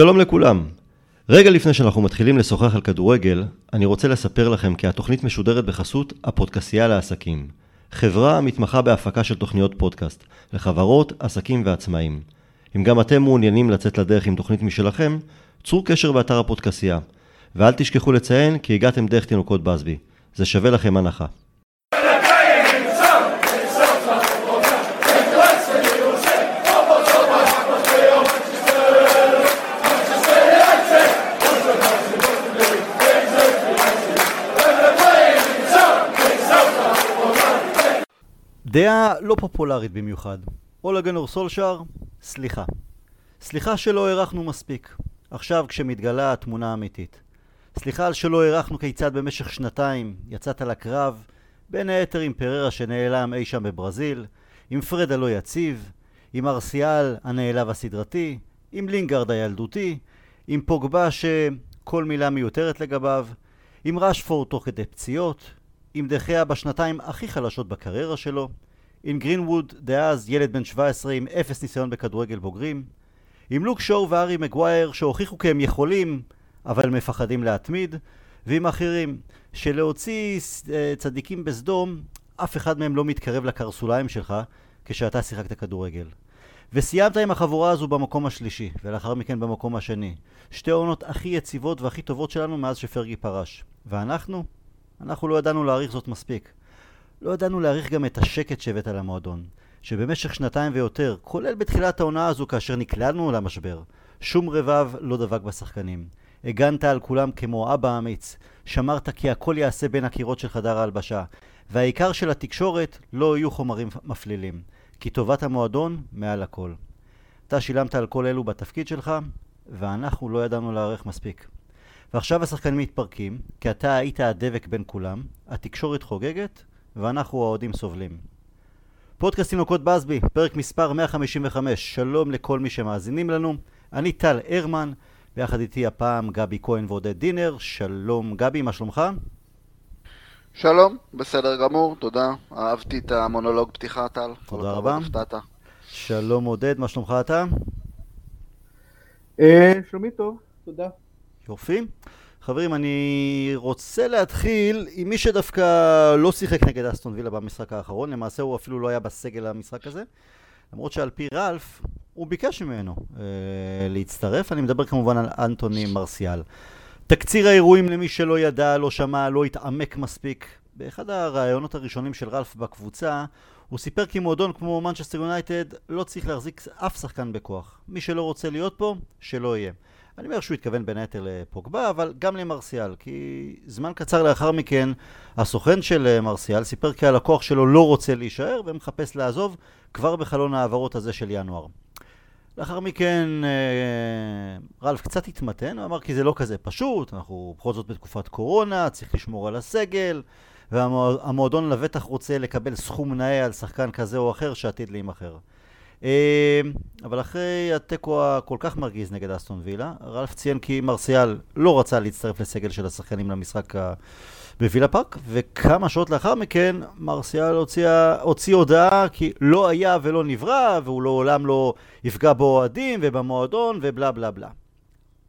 שלום לכולם. רגע לפני שאנחנו מתחילים לשוחח על כדורגל, אני רוצה לספר לכם כי התוכנית משודרת בחסות הפודקסייה לעסקים. חברה המתמחה בהפקה של תוכניות פודקאסט, לחברות, עסקים ועצמאים. אם גם אתם מעוניינים לצאת לדרך עם תוכנית משלכם, צרו קשר באתר הפודקסייה. ואל תשכחו לציין כי הגעתם דרך תינוקות בסבי. זה שווה לכם הנחה. דעה לא פופולרית במיוחד. אולה גנור סולשאר, סליחה. סליחה שלא הארכנו מספיק. עכשיו כשמתגלה התמונה האמיתית. סליחה על שלא הארכנו כיצד במשך שנתיים יצאת לקרב, בין היתר עם פררה שנעלם אי שם בברזיל, עם פרד הלא יציב, עם ארסיאל הנעלב הסדרתי, עם לינגארד הילדותי, עם פוגבה שכל מילה מיותרת לגביו, עם רשפורד תוך כדי פציעות, עם דחיה בשנתיים הכי חלשות בקריירה שלו, עם גרינווד דאז ילד בן 17 עם אפס ניסיון בכדורגל בוגרים, עם לוק שואו וארי מגווייר שהוכיחו כי הם יכולים אבל מפחדים להתמיד, ועם אחרים שלהוציא אה, צדיקים בסדום אף אחד מהם לא מתקרב לקרסוליים שלך כשאתה שיחקת כדורגל. וסיימת עם החבורה הזו במקום השלישי, ולאחר מכן במקום השני. שתי העונות הכי יציבות והכי טובות שלנו מאז שפרגי פרש. ואנחנו? אנחנו לא ידענו להעריך זאת מספיק. לא ידענו להעריך גם את השקט שהבאת למועדון. שבמשך שנתיים ויותר, כולל בתחילת העונה הזו כאשר נקלענו למשבר, שום רבב לא דבק בשחקנים. הגנת על כולם כמו אבא אמיץ, שמרת כי הכל יעשה בין הקירות של חדר ההלבשה, והעיקר של התקשורת לא יהיו חומרים מפלילים, כי טובת המועדון מעל הכל. אתה שילמת על כל אלו בתפקיד שלך, ואנחנו לא ידענו להערך מספיק. ועכשיו השחקנים מתפרקים, כי אתה היית הדבק בין כולם, התקשורת חוגגת, ואנחנו האוהדים סובלים. פודקאסט תינוקות בסבי, פרק מספר 155, שלום לכל מי שמאזינים לנו, אני טל הרמן, ויחד איתי הפעם גבי כהן ועודד דינר, שלום גבי, מה שלומך? שלום, בסדר גמור, תודה, אהבתי את המונולוג פתיחה טל. תודה רבה. שלום עודד, מה שלומך אתה? אה, שלומי טוב, תודה. יופי. חברים, אני רוצה להתחיל עם מי שדווקא לא שיחק נגד אסטון וילה במשחק האחרון, למעשה הוא אפילו לא היה בסגל המשחק הזה, למרות שעל פי רלף, הוא ביקש ממנו אה, להצטרף, אני מדבר כמובן על אנטוני מרסיאל. תקציר האירועים למי שלא ידע, לא שמע, לא התעמק מספיק. באחד הראיונות הראשונים של רלף בקבוצה, הוא סיפר כי מועדון כמו מנצ'סטר יונייטד לא צריך להחזיק אף שחקן בכוח. מי שלא רוצה להיות פה, שלא יהיה. אני אומר שהוא התכוון בין היתר לפוגבה, אבל גם למרסיאל, כי זמן קצר לאחר מכן, הסוכן של מרסיאל סיפר כי הלקוח שלו לא רוצה להישאר ומחפש לעזוב כבר בחלון ההעברות הזה של ינואר. לאחר מכן אה, רלף קצת התמתן, הוא אמר כי זה לא כזה פשוט, אנחנו בכל זאת בתקופת קורונה, צריך לשמור על הסגל, והמועדון לבטח רוצה לקבל סכום נאה על שחקן כזה או אחר שעתיד להימכר. אמ, אבל אחרי התיקו הכל כך מרגיז נגד אסטון וילה, רלף ציין כי מרסיאל לא רצה להצטרף לסגל של השחקנים למשחק בווילה פארק, וכמה שעות לאחר מכן מרסיאל הוציא, הוציא הודעה כי לא היה ולא נברא, והוא לעולם לא יפגע באוהדים ובמועדון ובלה בלה בלה.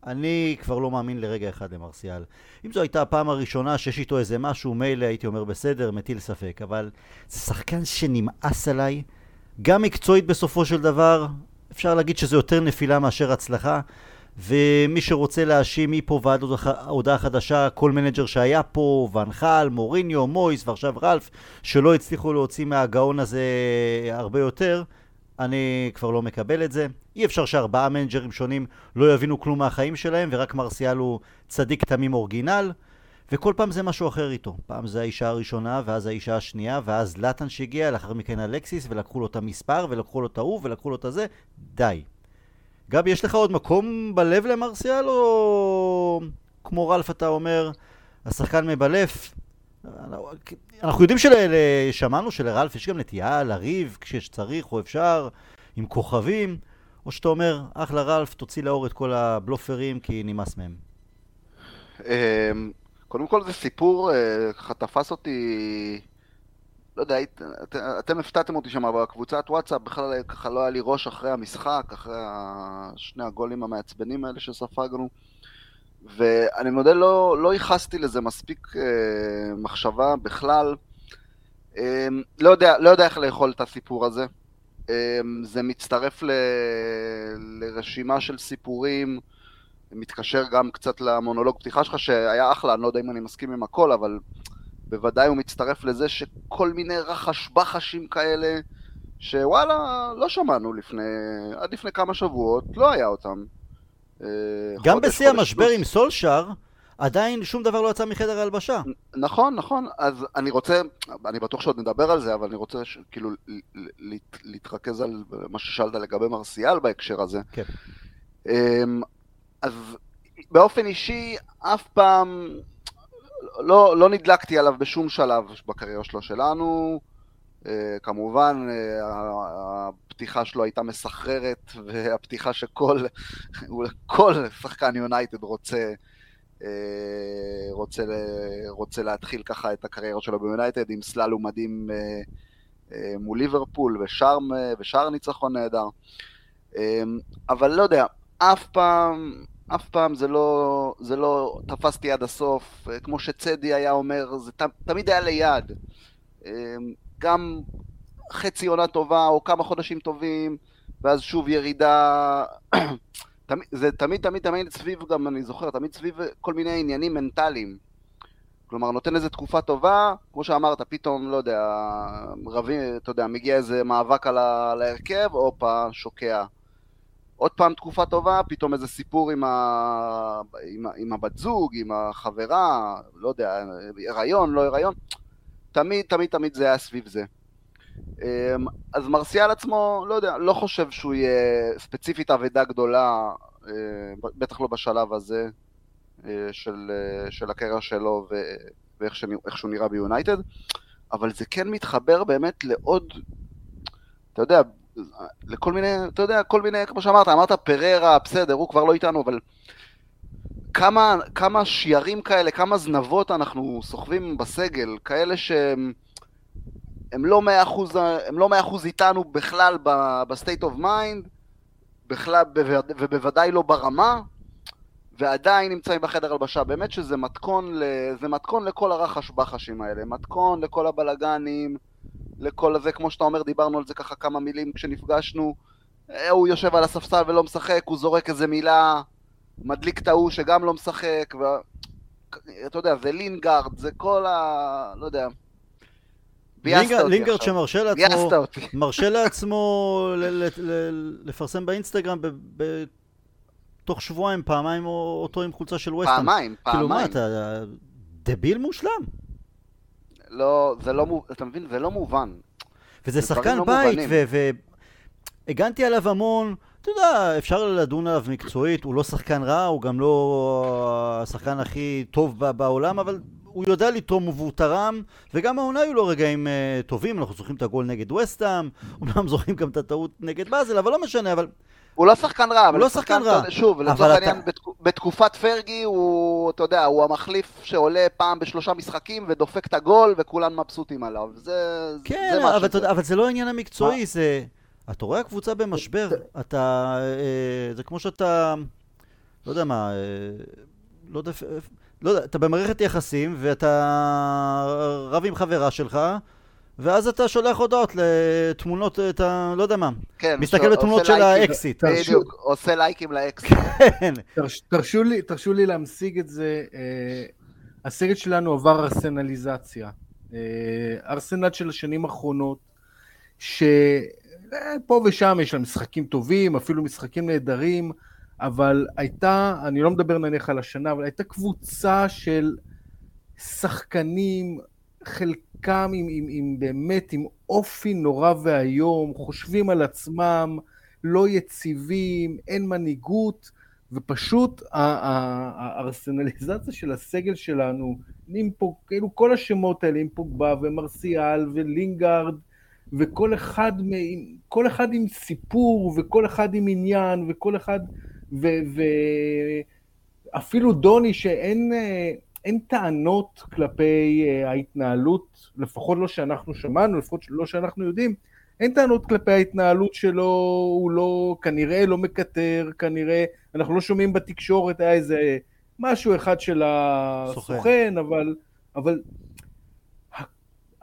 אני כבר לא מאמין לרגע אחד למרסיאל. אם זו הייתה הפעם הראשונה שיש איתו איזה משהו, מילא הייתי אומר בסדר, מטיל ספק, אבל זה שחקן שנמאס עליי. גם מקצועית בסופו של דבר, אפשר להגיד שזה יותר נפילה מאשר הצלחה. ומי שרוצה להאשים מפה ועד הודעה חדשה, כל מנג'ר שהיה פה, ואן חאל, מוריניו, מויס ועכשיו רלף, שלא הצליחו להוציא מהגאון הזה הרבה יותר, אני כבר לא מקבל את זה. אי אפשר שארבעה מנג'רים שונים לא יבינו כלום מהחיים שלהם, ורק מרסיאל הוא צדיק תמים אורגינל. וכל פעם זה משהו אחר איתו. פעם זה האישה הראשונה, ואז האישה השנייה, ואז לטן שהגיע, לאחר מכן אלקסיס, ולקחו לו את המספר, ולקחו לו את ההוא, ולקחו לו את הזה. די. גבי, יש לך עוד מקום בלב למרסיאל, או כמו רלף אתה אומר, השחקן מבלף? אנחנו יודעים ששמענו שלרלף יש גם נטייה לריב כשצריך או אפשר, עם כוכבים, או שאתה אומר, אחלה רלף, תוציא לאור את כל הבלופרים כי נמאס מהם. קודם כל זה סיפור, אה, ככה תפס אותי לא יודע, את, את, אתם הפתעתם אותי שם בקבוצת וואטסאפ, בכלל ככה לא היה לי ראש אחרי המשחק, אחרי שני הגולים המעצבנים האלה שספגנו. ואני מודה, לא, לא ייחסתי לזה מספיק אה, מחשבה בכלל. אה, לא, יודע, לא יודע איך לאכול את הסיפור הזה. אה, זה מצטרף ל, לרשימה של סיפורים, מתקשר גם קצת למונולוג פתיחה שלך, שהיה אחלה, אני לא יודע אם אני מסכים עם הכל, אבל בוודאי הוא מצטרף לזה שכל מיני רחש בחשים כאלה, שוואלה, לא שמענו לפני, עד לפני כמה שבועות, לא היה אותם. אה, גם בשיא המשבר עם סולשר, עדיין שום דבר לא יצא מחדר ההלבשה. נכון, נכון, אז אני רוצה, אני בטוח שעוד נדבר על זה, אבל אני רוצה כאילו להתרכז על מה ששאלת לגבי מרסיאל בהקשר הזה. כן. אז באופן אישי, אף פעם לא, לא נדלקתי עליו בשום שלב בקריירה שלו שלנו. אה, כמובן, אה, הפתיחה שלו הייתה מסחררת, והפתיחה שכל כל שחקן יונייטד רוצה, אה, רוצה, רוצה להתחיל ככה את הקריירה שלו ביונייטד עם סללום מדהים מול ליברפול ושאר, ושאר ניצחון נהדר. אבל לא יודע, אף פעם, אף פעם זה לא, זה לא תפסתי עד הסוף, כמו שצדי היה אומר, זה ת, תמיד היה ליד. גם חצי עונה טובה או כמה חודשים טובים, ואז שוב ירידה. זה תמיד תמיד תמיד סביב, גם אני זוכר, תמיד סביב כל מיני עניינים מנטליים. כלומר, נותן איזה תקופה טובה, כמו שאמרת, פתאום, לא יודע, רבים, אתה יודע, מגיע איזה מאבק על ההרכב, הופה, שוקע. עוד פעם תקופה טובה, פתאום איזה סיפור עם, ה... עם, ה... עם הבת זוג, עם החברה, לא יודע, הריון, לא הריון. תמיד, תמיד, תמיד זה היה סביב זה. אמ, אז מרסיאל עצמו, לא יודע, לא חושב שהוא יהיה ספציפית אבדה גדולה, אה, בטח לא בשלב הזה אה, של, אה, של הקריירה שלו ואיך שהוא נראה ביונייטד, אבל זה כן מתחבר באמת לעוד, אתה יודע, לכל מיני, אתה יודע, כל מיני, כמו שאמרת, אמרת פררה, בסדר, הוא כבר לא איתנו, אבל כמה, כמה שיירים כאלה, כמה זנבות אנחנו סוחבים בסגל, כאלה שהם הם לא מאה אחוז, הם לא מאה אחוז איתנו בכלל ב state of mind, בכלל, ובוודאי לא ברמה, ועדיין נמצאים בחדר הלבשה. באמת שזה מתכון, זה מתכון לכל הרחש בחשים האלה, מתכון לכל הבלגנים, לכל הזה, כמו שאתה אומר, דיברנו על זה ככה כמה מילים כשנפגשנו. אה, הוא יושב על הספסל ולא משחק, הוא זורק איזה מילה, מדליק את ההוא שגם לא משחק, ו... אתה יודע, זה לינגארד, זה כל ה... לא יודע. לינגארד שמרשה לעצמו, מרשה לעצמו לפרסם באינסטגרם תוך שבועיים, פעמיים אותו עם חולצה של ווסטהאם. פעמיים, פעמיים. כאילו מה, אתה דביל מושלם. לא, זה לא, אתה מבין? זה לא מובן. וזה שחקן לא בית, והגנתי עליו המון. אתה יודע, אפשר לדון עליו מקצועית, הוא לא שחקן רע, הוא גם לא השחקן הכי טוב בעולם, אבל הוא יודע לתרום ותרם, וגם העונה היו לו רגעים uh, טובים, אנחנו זוכרים את הגול נגד וסטאם, אומנם זוכרים גם את הטעות נגד באזל, אבל לא משנה, אבל... הוא לא שחקן רע, אבל הוא לא שחקן רע. שוב, לצורך העניין. בתקופת פרגי הוא, אתה יודע, הוא המחליף שעולה פעם בשלושה משחקים ודופק את הגול וכולם מבסוטים עליו. זה, כן, זה אבל, זה. אבל זה לא העניין המקצועי, זה... אתה רואה הקבוצה במשבר, אתה... אה, זה כמו שאתה... לא יודע מה... אה, לא יודע... לא יודע, אתה במערכת יחסים ואתה רב עם חברה שלך ואז אתה שולח הודעות לתמונות, אתה לא יודע מה. כן. מסתכל בתמונות של האקסיט. בדיוק, עושה לייקים לאקסיט. כן. תרשו לי, תרשו לי להמשיג את זה. אה, הסרט שלנו עבר ארסנליזציה. אה, ארסנל של השנים האחרונות, שפה אה, ושם יש לה משחקים טובים, אפילו משחקים נהדרים. אבל הייתה, אני לא מדבר נניח על השנה, אבל הייתה קבוצה של שחקנים, חלקם עם, עם, עם באמת, עם אופי נורא ואיום, חושבים על עצמם, לא יציבים, אין מנהיגות, ופשוט הארסנליזציה של הסגל שלנו, עם פה, כאילו כל השמות האלה, עם פוגבה ומרסיאל ולינגארד, וכל אחד, כל אחד עם סיפור, וכל אחד עם עניין, וכל אחד... ואפילו דוני שאין אין טענות כלפי uh, ההתנהלות, לפחות לא שאנחנו שמענו, לפחות לא שאנחנו יודעים, אין טענות כלפי ההתנהלות שלו, הוא לא, כנראה לא מקטר, כנראה, אנחנו לא שומעים בתקשורת, היה איזה משהו אחד של הסוכן, אבל, אבל,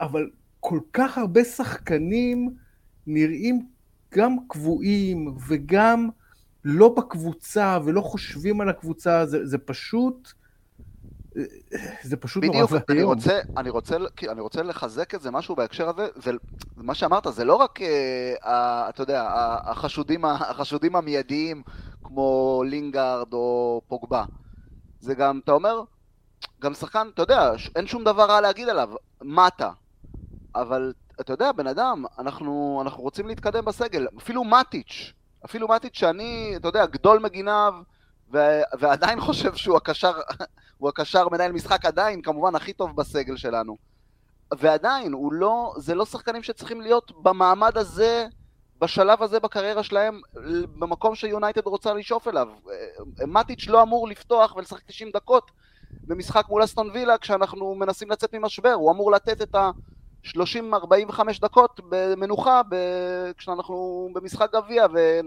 אבל כל כך הרבה שחקנים נראים גם קבועים וגם לא בקבוצה ולא חושבים על הקבוצה, זה, זה פשוט... זה פשוט נורא ואיום. בדיוק, אני רוצה, אני, רוצה, אני רוצה לחזק את זה, משהו בהקשר הזה, זה, מה שאמרת, זה לא רק, אה, אתה יודע, החשודים, החשודים המיידיים, כמו לינגארד או פוגבה. זה גם, אתה אומר, גם שחקן, אתה יודע, אין שום דבר רע להגיד עליו, מטה. אבל אתה יודע, בן אדם, אנחנו, אנחנו רוצים להתקדם בסגל. אפילו מטיץ', אפילו מטיץ' שאני, אתה יודע, גדול מגיניו, ו- ועדיין חושב שהוא הקשר, הוא הקשר מנהל משחק עדיין, כמובן, הכי טוב בסגל שלנו. ועדיין, הוא לא, זה לא שחקנים שצריכים להיות במעמד הזה, בשלב הזה בקריירה שלהם, במקום שיונייטד רוצה לשאוף אליו. מטיץ' לא אמור לפתוח ולשחק 90 דקות במשחק מול אסטון וילה כשאנחנו מנסים לצאת ממשבר, הוא אמור לתת את ה... 30-45 דקות במנוחה ב... כשאנחנו במשחק גביע ו...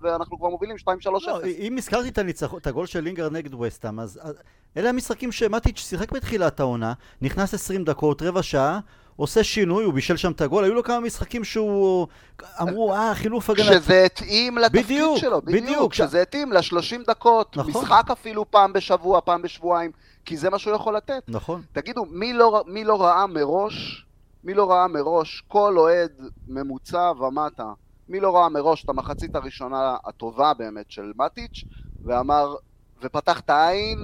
ואנחנו כבר מובילים 2-3-0. לא, אם הזכרתי את, הניצח... את הגול של לינגר נגד וסטאם, אז אלה המשחקים שמטיץ' שיחק בתחילת העונה, נכנס 20 דקות, רבע שעה, עושה שינוי, הוא בישל שם את הגול, היו לו כמה משחקים שהוא... אמרו, אה, חילוף הגנה. כשזה התאים לתפקיד בדיוק, שלו, בדיוק. בדיוק. כשזה התאים ל-30 דקות, נכון. משחק אפילו פעם בשבוע, פעם בשבועיים, כי זה מה שהוא יכול לתת. נכון. תגידו, מי לא, מי לא ראה מראש מי לא ראה מראש, כל אוהד ממוצע ומטה, מי לא ראה מראש את המחצית הראשונה הטובה באמת של מטיץ', ואמר, ופתח את העין,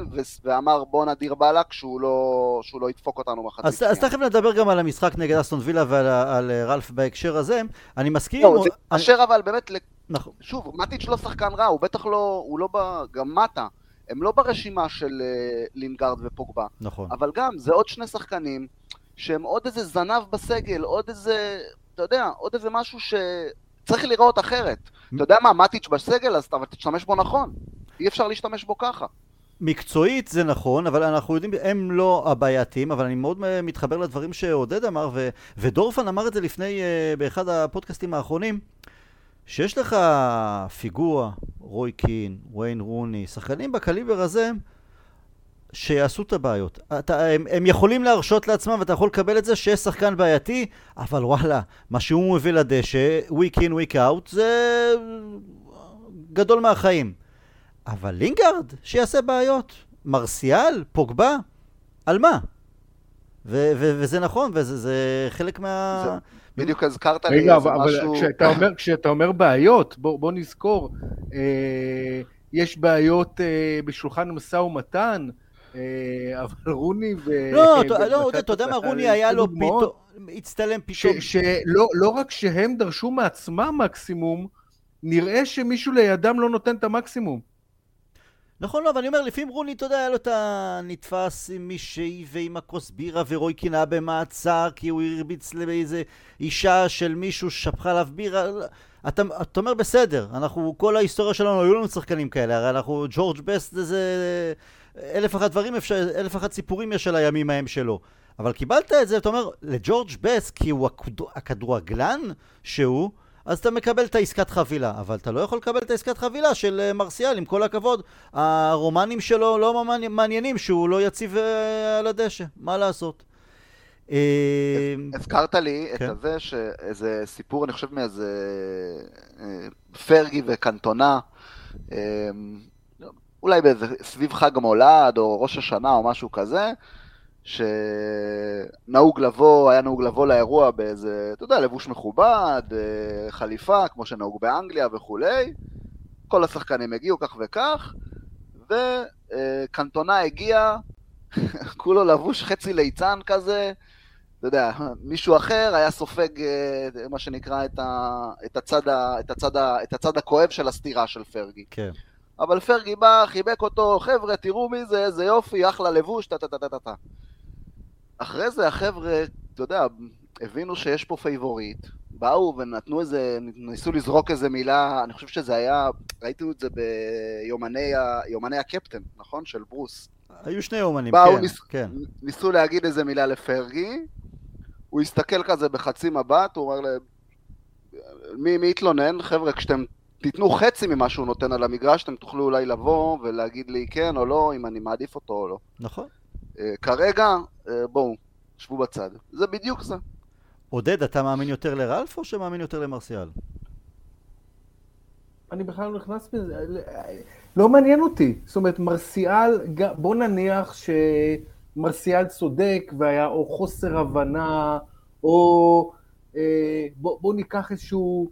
ואמר בוא נדיר באלק שהוא לא, שהוא לא ידפוק אותנו מחצית אז, אז תכף נדבר גם על המשחק נגד אסטון וילה ועל על רלף בהקשר הזה, אני מסכים. לא, זה אשר אני... אבל באמת, נכון. שוב, מטיץ' לא שחקן רע, הוא בטח לא, הוא לא ב... גם מטה. הם לא ברשימה של uh, לינגארד ופוגבה. נכון. אבל גם, זה עוד שני שחקנים שהם עוד איזה זנב בסגל, עוד איזה, אתה יודע, עוד איזה משהו שצריך לראות אחרת. אתה יודע מה, מטיץ' בסגל, אז אתה תשתמש בו נכון. אי אפשר להשתמש בו ככה. מקצועית זה נכון, אבל אנחנו יודעים, הם לא הבעייתיים, אבל אני מאוד מתחבר לדברים שעודד אמר, ו, ודורפן אמר את זה לפני, uh, באחד הפודקאסטים האחרונים, שיש לך פיגוע, רוי קין, ויין רוני, שחקנים בקליבר הזה, שיעשו את הבעיות. אתה, הם, הם יכולים להרשות לעצמם, ואתה יכול לקבל את זה שיש שחקן בעייתי, אבל וואלה, מה שהוא מביא לדשא, week in, week out, זה גדול מהחיים. אבל לינגארד, שיעשה בעיות. מרסיאל, פוגבה, על מה? ו- ו- וזה נכון, וזה חלק מה... זה, בדיוק הזכרת לי איזה משהו... רגע, אבל כשאתה אומר, כשאתה אומר בעיות, בוא, בוא נזכור, אה, יש בעיות אה, בשולחן משא ומתן, אבל רוני ו... לא, לא, אתה יודע מה, רוני היה לו פתאום, הצטלם פתאום. שלא רק שהם דרשו מעצמם מקסימום, נראה שמישהו לידם לא נותן את המקסימום. נכון, לא, אבל אני אומר, לפעמים רוני, אתה יודע, היה לו את הנתפס עם מישהי ועם הכוס בירה ורוי קינה במעצר כי הוא הרביץ לאיזה אישה של מישהו ששפכה עליו בירה. אתה, אתה אומר, בסדר, אנחנו, כל ההיסטוריה שלנו, היו לנו שחקנים כאלה, הרי אנחנו, ג'ורג' בסט זה... אלף אחת דברים אפשר, אלף אחת סיפורים יש על הימים ההם שלו. אבל קיבלת את זה, אתה אומר, לג'ורג' בס, כי הוא הכדורגלן שהוא, אז אתה מקבל את העסקת חבילה. אבל אתה לא יכול לקבל את העסקת חבילה של אה, מרסיאל, עם כל הכבוד. הרומנים שלו לא מעניינים שהוא לא יציב אה, על הדשא, מה לעשות? אה, הזכרת לי את כן. זה שאיזה סיפור, אני חושב מאיזה פרגי וקנטונה, אולי באיזה, סביב חג המולד או ראש השנה או משהו כזה, שנהוג לבוא, היה נהוג לבוא לאירוע באיזה, אתה יודע, לבוש מכובד, אה, חליפה, כמו שנהוג באנגליה וכולי. כל השחקנים הגיעו כך וכך, וקנטונה הגיע, כולו לבוש חצי ליצן כזה, אתה יודע, מישהו אחר היה סופג אה, מה שנקרא את, ה, את, הצד, ה, את, הצד, ה, את הצד הכואב של הסתירה של פרגי. כן. אבל פרגי בא, חיבק אותו, חבר'ה, תראו מי זה, איזה יופי, אחלה לבוש, טה טה טה טה טה. אחרי זה החבר'ה, אתה יודע, הבינו שיש פה favorite, באו ונתנו איזה, ניסו לזרוק איזה מילה, אני חושב שזה היה, ראיתי את זה ביומני הקפטן, נכון? של ברוס. היו שני אומנים, כן, ניס... כן. ניסו להגיד איזה מילה לפרגי, הוא הסתכל כזה בחצי מבט, הוא אומר להם, מי, מי התלונן? חבר'ה, כשאתם תיתנו חצי ממה שהוא נותן על המגרש, אתם תוכלו אולי לבוא ולהגיד לי כן או לא, אם אני מעדיף אותו או לא. נכון. Uh, כרגע, uh, בואו, שבו בצד. זה בדיוק זה. עודד, אתה מאמין יותר לרלף או שמאמין יותר למרסיאל? אני בכלל לא נכנס בזה, לא מעניין אותי. זאת אומרת, מרסיאל, בוא נניח שמרסיאל צודק והיה או חוסר הבנה, או אה, בוא, בוא ניקח איזשהו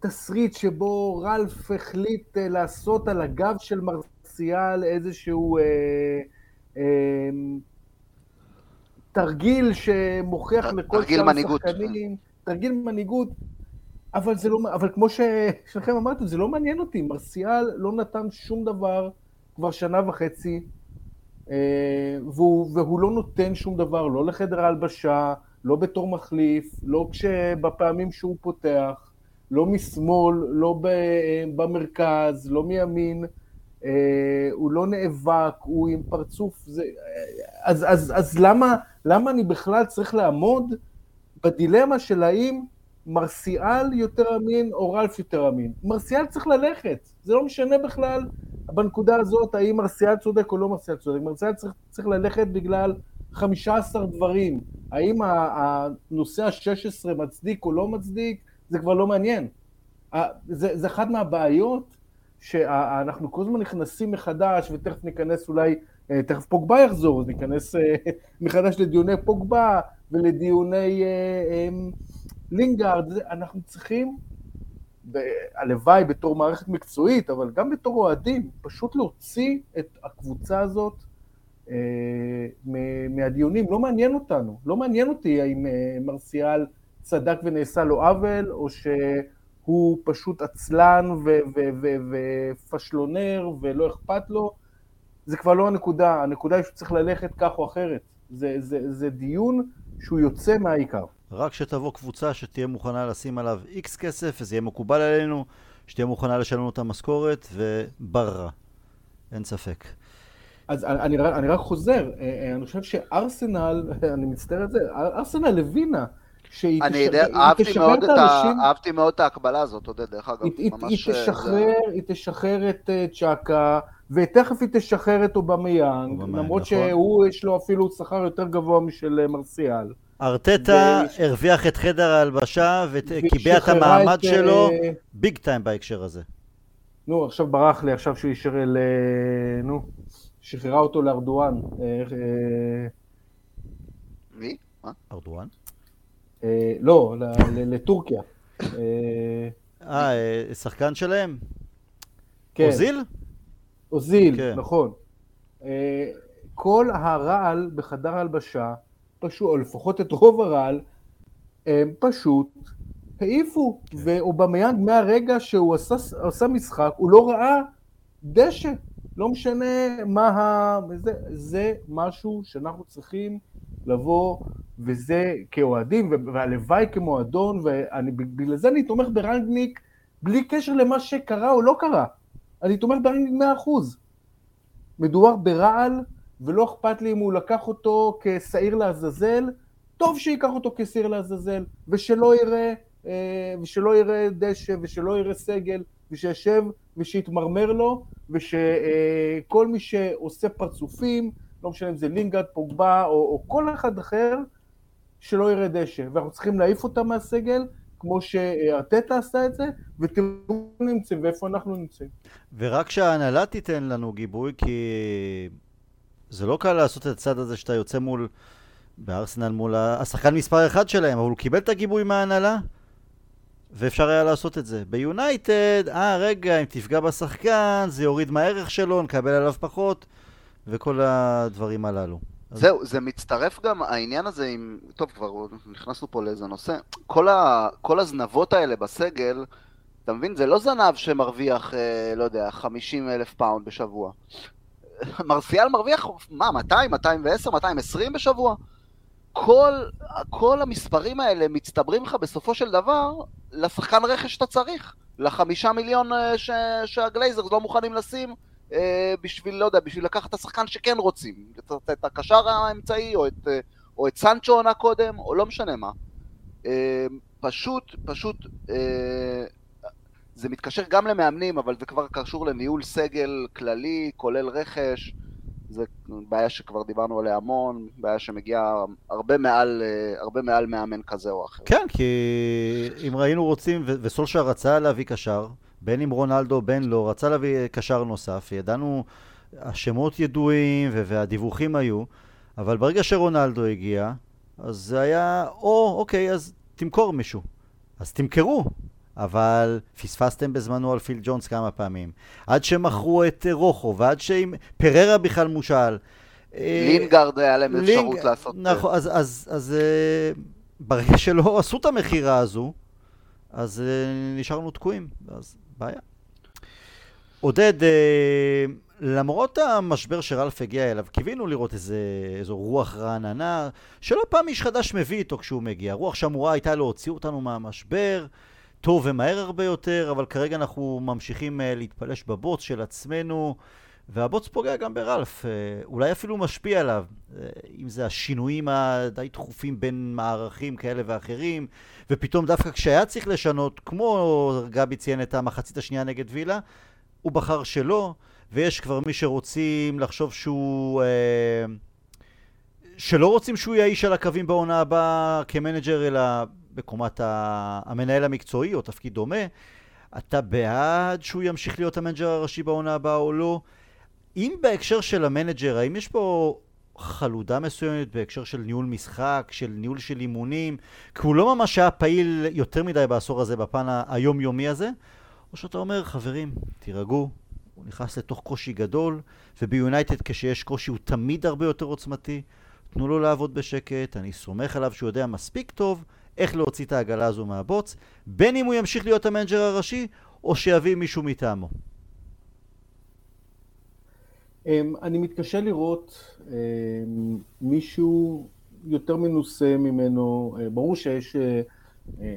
תסריט שבו רלף החליט אה, לעשות על הגב של מרסיאל איזשהו אה, אה, תרגיל שמוכיח לכל שאר השחקנים, תרגיל מנהיגות, אבל זה לא, אבל כמו ששניכם אמרתם, זה לא מעניין אותי, מרסיאל לא נתן שום דבר כבר שנה וחצי, אה, והוא, והוא לא נותן שום דבר, לא לחדר ההלבשה, לא בתור מחליף, לא כשבפעמים שהוא פותח, לא משמאל, לא במרכז, לא מימין, אה, הוא לא נאבק, הוא עם פרצוף, זה... אז, אז, אז למה, למה אני בכלל צריך לעמוד בדילמה של האם מרסיאל יותר אמין או רלף יותר אמין? מרסיאל צריך ללכת, זה לא משנה בכלל בנקודה הזאת האם מרסיאל צודק או לא מרסיאל צודק, מרסיאל צריך, צריך ללכת בגלל 15 דברים. האם הנושא ה-16 מצדיק או לא מצדיק, זה כבר לא מעניין. זה, זה אחת מהבעיות שאנחנו כל הזמן נכנסים מחדש, ותכף ניכנס אולי, אה, תכף פוגבה יחזור, אז ניכנס אה, מחדש לדיוני פוגבה ולדיוני אה, לינגארד, אנחנו צריכים, הלוואי בתור מערכת מקצועית, אבל גם בתור אוהדים, פשוט להוציא את הקבוצה הזאת מהדיונים, לא מעניין אותנו, לא מעניין אותי האם מרסיאל צדק ונעשה לו עוול, או ש... הוא פשוט עצלן ופשלונר ולא אכפת לו, זה כבר לא הנקודה, הנקודה היא שהוא צריך ללכת כך או אחרת. זה, זה, זה דיון שהוא יוצא מהעיקר. רק שתבוא קבוצה שתהיה מוכנה לשים עליו איקס כסף, וזה יהיה מקובל עלינו, שתהיה מוכנה לשלם לו את המשכורת, ובררה. אין ספק. אז אני, אני רק חוזר, אה, אה, אני חושב שארסנל, אני מצטער את זה, ארסנל הבינה שהיא אני יודע, אהבתי מאוד, את ה... אהבתי מאוד את ההקבלה הזאת, עודד, דרך אגב, היא, ממש... היא תשחרר, זה... היא תשחרר את uh, צ'אקה, ותכף היא תשחרר את אובמיאנג, למרות נכון. שהוא יש לו אפילו שכר יותר גבוה משל uh, מרסיאל. ארטטה ו... הרוויח את חדר ההלבשה וקיבע את המעמד את, שלו. ביג טיים בהקשר הזה. נו, עכשיו ברח לי, עכשיו שהוא אישר ל... נו, שחררה אותו לארדואן. מי? מה? ארדואן? אה, לא, לטורקיה. אה, אה, שחקן שלהם? כן. אוזיל? אוזיל, כן. נכון. אה, כל הרעל בחדר הלבשה, פשוט, או לפחות את רוב הרעל, הם פשוט העיפו, כן. ואובמיאנג מהרגע שהוא עשה, עשה משחק, הוא לא ראה דשא, לא משנה מה ה... זה, זה משהו שאנחנו צריכים לבוא וזה כאוהדים, והלוואי כמועדון, ובגלל זה אני תומך ברנגניק בלי קשר למה שקרה או לא קרה. אני תומך ברנגניק מאה אחוז. מדובר ברעל, ולא אכפת לי אם הוא לקח אותו כשעיר לעזאזל, טוב שייקח אותו כשעיר לעזאזל, ושלא יראה, אה, ושלא יראה דשא, ושלא יראה סגל, ושישב ושיתמרמר לו, ושכל מי שעושה פרצופים, לא משנה אם זה לינגרד, פוגבה, או, או כל אחד אחר, שלא יראה דשא, ואנחנו צריכים להעיף אותם מהסגל, כמו שארטטה עשה את זה, ותראו איפה נמצאים ואיפה אנחנו נמצאים. ורק שההנהלה תיתן לנו גיבוי, כי זה לא קל לעשות את הצד הזה שאתה יוצא מול, בארסנל מול השחקן מספר אחד שלהם, אבל הוא קיבל את הגיבוי מההנהלה, ואפשר היה לעשות את זה. ביונייטד, אה רגע, אם תפגע בשחקן, זה יוריד מהערך שלו, נקבל עליו פחות, וכל הדברים הללו. זהו, זה מצטרף גם העניין הזה עם... טוב, כבר נכנסנו פה לאיזה נושא. כל, ה... כל הזנבות האלה בסגל, אתה מבין? זה לא זנב שמרוויח, אה, לא יודע, 50 אלף פאונד בשבוע. מרסיאל מרוויח, מה, 200, 210, 220 בשבוע? כל, כל המספרים האלה מצטברים לך בסופו של דבר לשחקן רכש שאתה צריך. לחמישה מיליון אה, ש... שהגלייזרס לא מוכנים לשים אה, בשביל, לא יודע, בשביל לקחת את השחקן שכן רוצים, את, הקשר האמצעי, או את, אה, או את סנצ'ו עונה קודם, או לא משנה מה. אה, פשוט, פשוט, זה מתקשר גם למאמנים, אבל זה כבר קשור לניהול סגל כללי, כולל רכש. זה בעיה שכבר דיברנו עליה המון, בעיה שמגיעה הרבה מעל, הרבה מעל מאמן כזה או אחר. כן, כי אם ראינו רוצים, וסולשר רצה להביא קשר, בין אם רונלדו, בין לא, רצה להביא קשר נוסף, ידענו, השמות ידועים והדיווחים היו, אבל ברגע שרונלדו הגיע, אז זה היה, או, אוקיי, אז תמכור מישהו. אז תמכרו, אבל פספסתם בזמנו על פיל ג'ונס כמה פעמים. עד שמכרו את רוחו, ועד שפריירה בכלל מושאל. לינגארד היה להם אפשרות לינג... לעשות... נכון, אז, אז, אז אה, ברגע שלא עשו את המכירה הזו, אז אה, נשארנו תקועים, אז בעיה. עודד, למרות המשבר שרלף הגיע אליו, קיווינו לראות איזה, איזו רוח רעננה, שלא פעם איש חדש מביא איתו כשהוא מגיע. רוח שאמורה הייתה להוציא אותנו מהמשבר, טוב ומהר הרבה יותר, אבל כרגע אנחנו ממשיכים uh, להתפלש בבוץ של עצמנו, והבוץ פוגע גם ברלף, uh, אולי אפילו משפיע עליו, uh, אם זה השינויים הדי תכופים בין מערכים כאלה ואחרים, ופתאום דווקא כשהיה צריך לשנות, כמו גבי ציין את המחצית השנייה נגד וילה, הוא בחר שלא. ויש כבר מי שרוצים לחשוב שהוא... אה, שלא רוצים שהוא יהיה איש על הקווים בעונה הבאה כמנג'ר, אלא בקומת המנהל המקצועי או תפקיד דומה. אתה בעד שהוא ימשיך להיות המנג'ר הראשי בעונה הבאה או לא? אם בהקשר של המנג'ר, האם יש פה חלודה מסוימת בהקשר של ניהול משחק, של ניהול של אימונים? כי הוא לא ממש היה פעיל יותר מדי בעשור הזה בפן היומיומי הזה? או שאתה אומר, חברים, תירגעו, הוא נכנס לתוך קושי גדול, וביונייטד כשיש קושי הוא תמיד הרבה יותר עוצמתי. תנו לו לעבוד בשקט, אני סומך עליו שהוא יודע מספיק טוב איך להוציא את העגלה הזו מהבוץ, בין אם הוא ימשיך להיות המנג'ר הראשי, או שיביא מישהו מטעמו. אמ, אני מתקשה לראות אמ, מישהו יותר מנוסה ממנו, אה, ברור שיש אה, אה,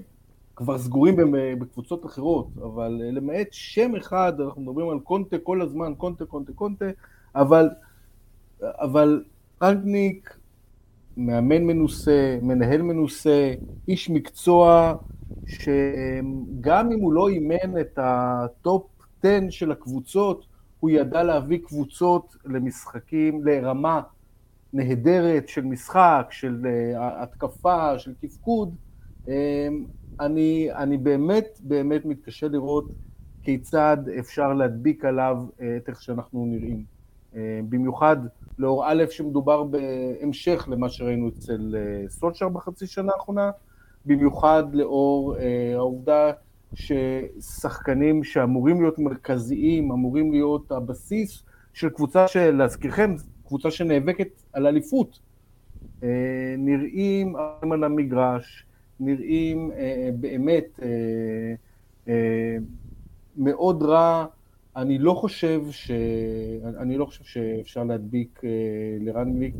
כבר סגורים בקבוצות אחרות, אבל למעט שם אחד, אנחנו מדברים על קונטה כל הזמן, קונטה, קונטה, קונטה, אבל, אבל רנגניק, מאמן מנוסה, מנהל מנוסה, איש מקצוע, שגם אם הוא לא אימן את ה top 10 של הקבוצות, הוא ידע להביא קבוצות למשחקים, לרמה נהדרת של משחק, של אה, התקפה, של תפקוד. אני, אני באמת באמת מתקשה לראות כיצד אפשר להדביק עליו אה, את איך שאנחנו נראים. אה, במיוחד לאור א', שמדובר בהמשך למה שראינו אצל אה, סולשר בחצי שנה האחרונה, במיוחד לאור העובדה ששחקנים שאמורים להיות מרכזיים, אמורים להיות הבסיס של קבוצה שלהזכירכם, קבוצה שנאבקת על אליפות, נראים על המגרש, נראים אה, באמת אה, אה, מאוד רע. אני לא חושב ש... אני לא חושב שאפשר להדביק אה, לרנגליק,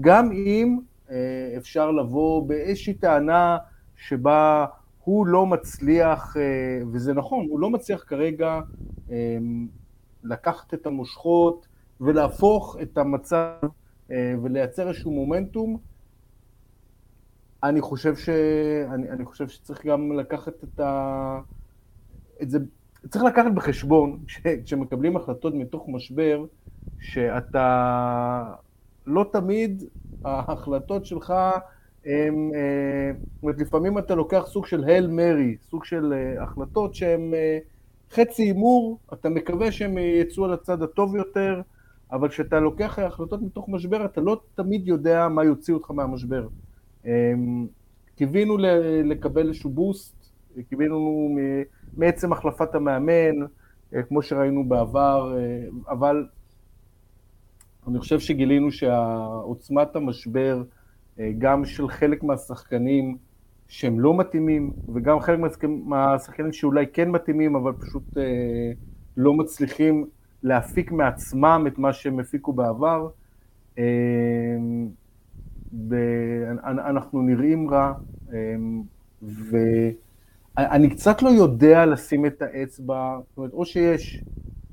גם אם אה, אפשר לבוא באיזושהי טענה שבה הוא לא מצליח, אה, וזה נכון, הוא לא מצליח כרגע אה, לקחת את המושכות ולהפוך את המצב אה, ולייצר איזשהו מומנטום. אני חושב, ש... אני, אני חושב שצריך גם לקחת את, ה... את זה, צריך לקחת בחשבון כשמקבלים החלטות מתוך משבר, שאתה לא תמיד ההחלטות שלך הם, אה, זאת אומרת, לפעמים אתה לוקח סוג של הל מרי, סוג של אה, החלטות שהן אה, חצי הימור, אתה מקווה שהן יצאו על הצד הטוב יותר, אבל כשאתה לוקח החלטות מתוך משבר, אתה לא תמיד יודע מה יוציא אותך מהמשבר. אמ, קיווינו לקבל איזשהו בוסט, קיווינו מעצם החלפת המאמן, כמו שראינו בעבר, אבל אני חושב שגילינו שעוצמת המשבר, גם של חלק מהשחקנים שהם לא מתאימים, וגם חלק מהשחקנים שאולי כן מתאימים, אבל פשוט לא מצליחים להפיק מעצמם את מה שהם הפיקו בעבר. אנחנו נראים רע, ואני קצת לא יודע לשים את האצבע, זאת אומרת, או שיש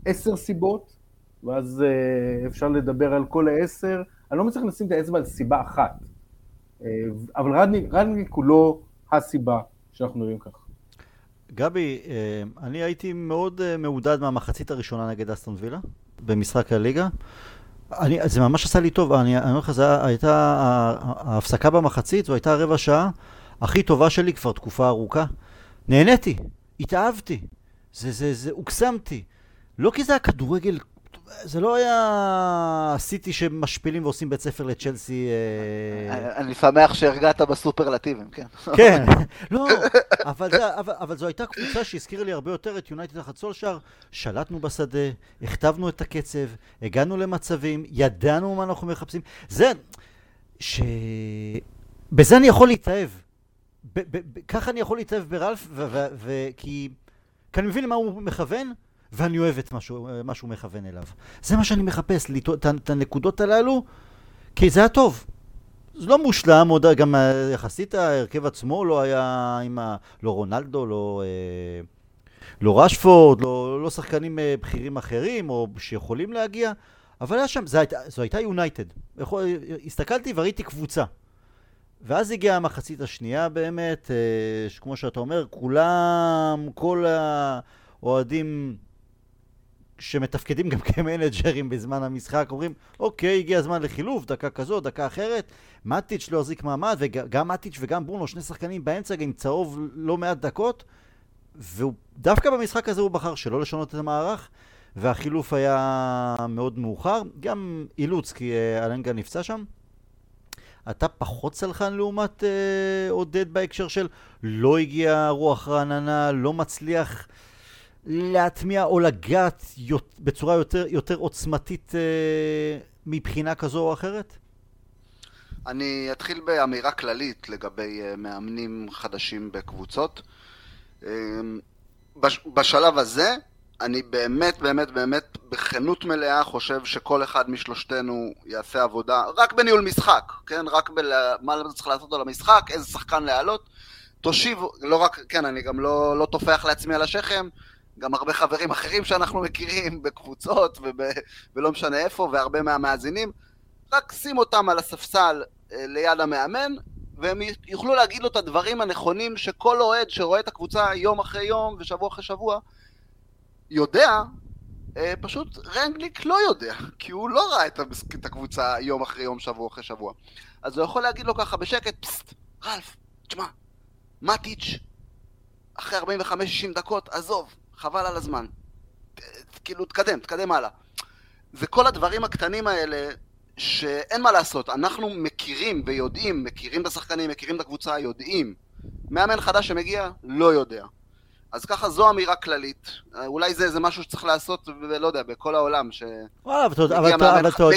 עשר סיבות ואז אה, אפשר לדבר על כל העשר. אני לא מצליח לשים את האצבע על סיבה אחת, אה, אבל רדניק הוא לא הסיבה שאנחנו נראים ככה. גבי, אה, אני הייתי מאוד אה, מעודד מהמחצית הראשונה נגד אסטון וילה במשחק הליגה. אני, זה ממש עשה לי טוב, אני אומר לך, זו הייתה ההפסקה במחצית, זו הייתה רבע שעה הכי טובה שלי כבר תקופה ארוכה. נהניתי, התאהבתי, זה, זה, זה, הוקסמתי. לא כי זה היה כדורגל זה לא היה סיטי שמשפילים ועושים בית ספר לצ'לסי. אה, אני שמח שהרגעת בסופרלטיבים, כן. כן, לא, אבל זו הייתה קבוצה שהזכירה לי הרבה יותר את יונייטד תחת סולשאר. שלטנו בשדה, הכתבנו את הקצב, הגענו למצבים, ידענו מה אנחנו מחפשים. זה, ש... בזה אני יכול להתאהב. ככה אני יכול להתאהב ברלף, כי אני מבין למה הוא מכוון. ואני אוהב את מה שהוא מכוון אליו. זה מה שאני מחפש, את הנקודות הללו, כי זה היה טוב. זה לא מושלם, עוד גם יחסית ההרכב עצמו לא היה עם ה... לא רונלדו, לא, אה, לא רשפורד, לא, לא שחקנים אה, בכירים אחרים, או שיכולים להגיע, אבל היה שם, זו הייתה, זו הייתה יונייטד. הסתכלתי וראיתי קבוצה. ואז הגיעה המחצית השנייה באמת, אה, כמו שאתה אומר, כולם, כל האוהדים... שמתפקדים גם כמנג'רים בזמן המשחק, אומרים, אוקיי, הגיע הזמן לחילוף, דקה כזאת, דקה אחרת. מטיץ' לא החזיק מעמד, וגם מטיץ' וגם ברונו, שני שחקנים באמצע, עם צהוב לא מעט דקות, ודווקא במשחק הזה הוא בחר שלא לשנות את המערך, והחילוף היה מאוד מאוחר. גם אילוץ, כי אה, אלנגה נפצע שם. אתה פחות סלחן לעומת אה, עודד בהקשר של לא הגיע רוח רעננה, לא מצליח... להטמיע או לגעת בצורה יותר, יותר עוצמתית אה, מבחינה כזו או אחרת? אני אתחיל באמירה כללית לגבי אה, מאמנים חדשים בקבוצות. אה, בש, בשלב הזה, אני באמת באמת באמת בכנות מלאה חושב שכל אחד משלושתנו יעשה עבודה רק בניהול משחק, כן? רק במה צריך לעשות על המשחק, איזה שחקן להעלות. תושיב, לא רק, כן, אני גם לא, לא טופח לעצמי על השכם, גם הרבה חברים אחרים שאנחנו מכירים בקבוצות וב, ולא משנה איפה, והרבה מהמאזינים, רק שים אותם על הספסל אה, ליד המאמן, והם יוכלו להגיד לו את הדברים הנכונים שכל אוהד שרואה את הקבוצה יום אחרי יום ושבוע אחרי שבוע, יודע, אה, פשוט רנגליק לא יודע, כי הוא לא ראה את הקבוצה יום אחרי יום, שבוע אחרי שבוע. אז הוא יכול להגיד לו ככה בשקט, פסט, רלף, תשמע, מטיץ', אחרי 45-60 דקות, עזוב, חבל על הזמן. כאילו, תקדם, תקדם הלאה. זה כל הדברים הקטנים האלה שאין מה לעשות, אנחנו מכירים ויודעים, מכירים את השחקנים, מכירים את הקבוצה, יודעים. מאמן חדש שמגיע, לא יודע. אז ככה זו אמירה כללית. אולי זה, זה משהו שצריך לעשות, לא יודע, בכל העולם, ש... וואלה, אבל אתה יודע...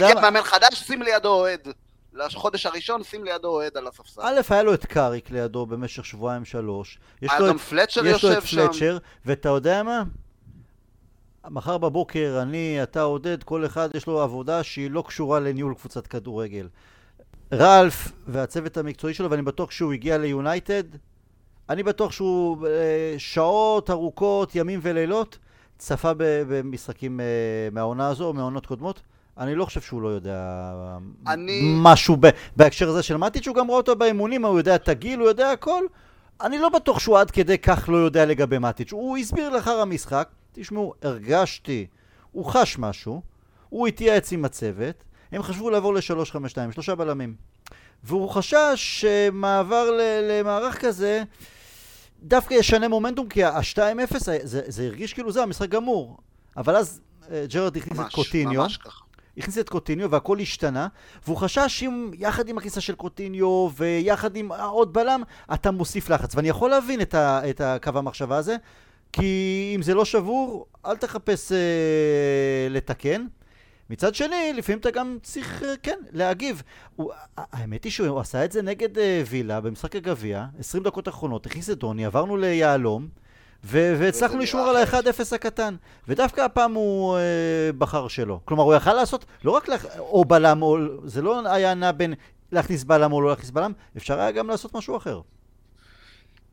מגיע מאמן חדש, שים לידו אוהד. לחודש הראשון, שים לידו אוהד על הספסל. א', היה לו את קאריק לידו במשך שבועיים שלוש. היה גם פלצ'ר יושב שם. יש לו את פלצ'ר, ואתה יודע מה? מחר בבוקר, אני, אתה, עודד, כל אחד יש לו עבודה שהיא לא קשורה לניהול קבוצת כדורגל. רלף והצוות המקצועי שלו, ואני בטוח שהוא הגיע ליונייטד, אני בטוח שהוא אה, שעות ארוכות, ימים ולילות, צפה במשחקים אה, מהעונה הזו או מעונות קודמות. אני לא חושב שהוא לא יודע אני... משהו ב- בהקשר הזה של מטיץ', הוא גם רואה אותו באימונים, הוא יודע את הגיל, הוא יודע הכל. אני לא בטוח שהוא עד כדי כך לא יודע לגבי מטיץ'. הוא הסביר לאחר המשחק, תשמעו, הרגשתי, הוא חש משהו, הוא התייעץ עם הצוות, הם חשבו לעבור ל-352, שלושה בלמים. והוא חשש שמעבר למערך כזה דווקא ישנה מומנטום, כי ה-2-0 זה, זה הרגיש כאילו זה המשחק גמור. אבל אז אה, ג'רד הכניס את קוטיניו. ממש ככה. הכניס את קוטיניו והכל השתנה, והוא חשש שאם יחד עם הכניסה של קוטיניו ויחד עם עוד בלם, אתה מוסיף לחץ. ואני יכול להבין את, ה, את הקו המחשבה הזה, כי אם זה לא שבור, אל תחפש אה, לתקן. מצד שני, לפעמים אתה גם צריך, אה, כן, להגיב. הוא, האמת היא שהוא עשה את זה נגד אה, וילה במשחק הגביע, 20 דקות אחרונות, הכניס את דוני, עברנו ליהלום. והצלחנו לשמור על ה-1-0 הקטן. ודווקא הפעם הוא אה, בחר שלא. כלומר, הוא יכל לעשות, לא רק לח... או בלם, או... זה לא היה נע בין להכניס בלם או לא להכניס בלם, אפשר היה גם לעשות משהו אחר.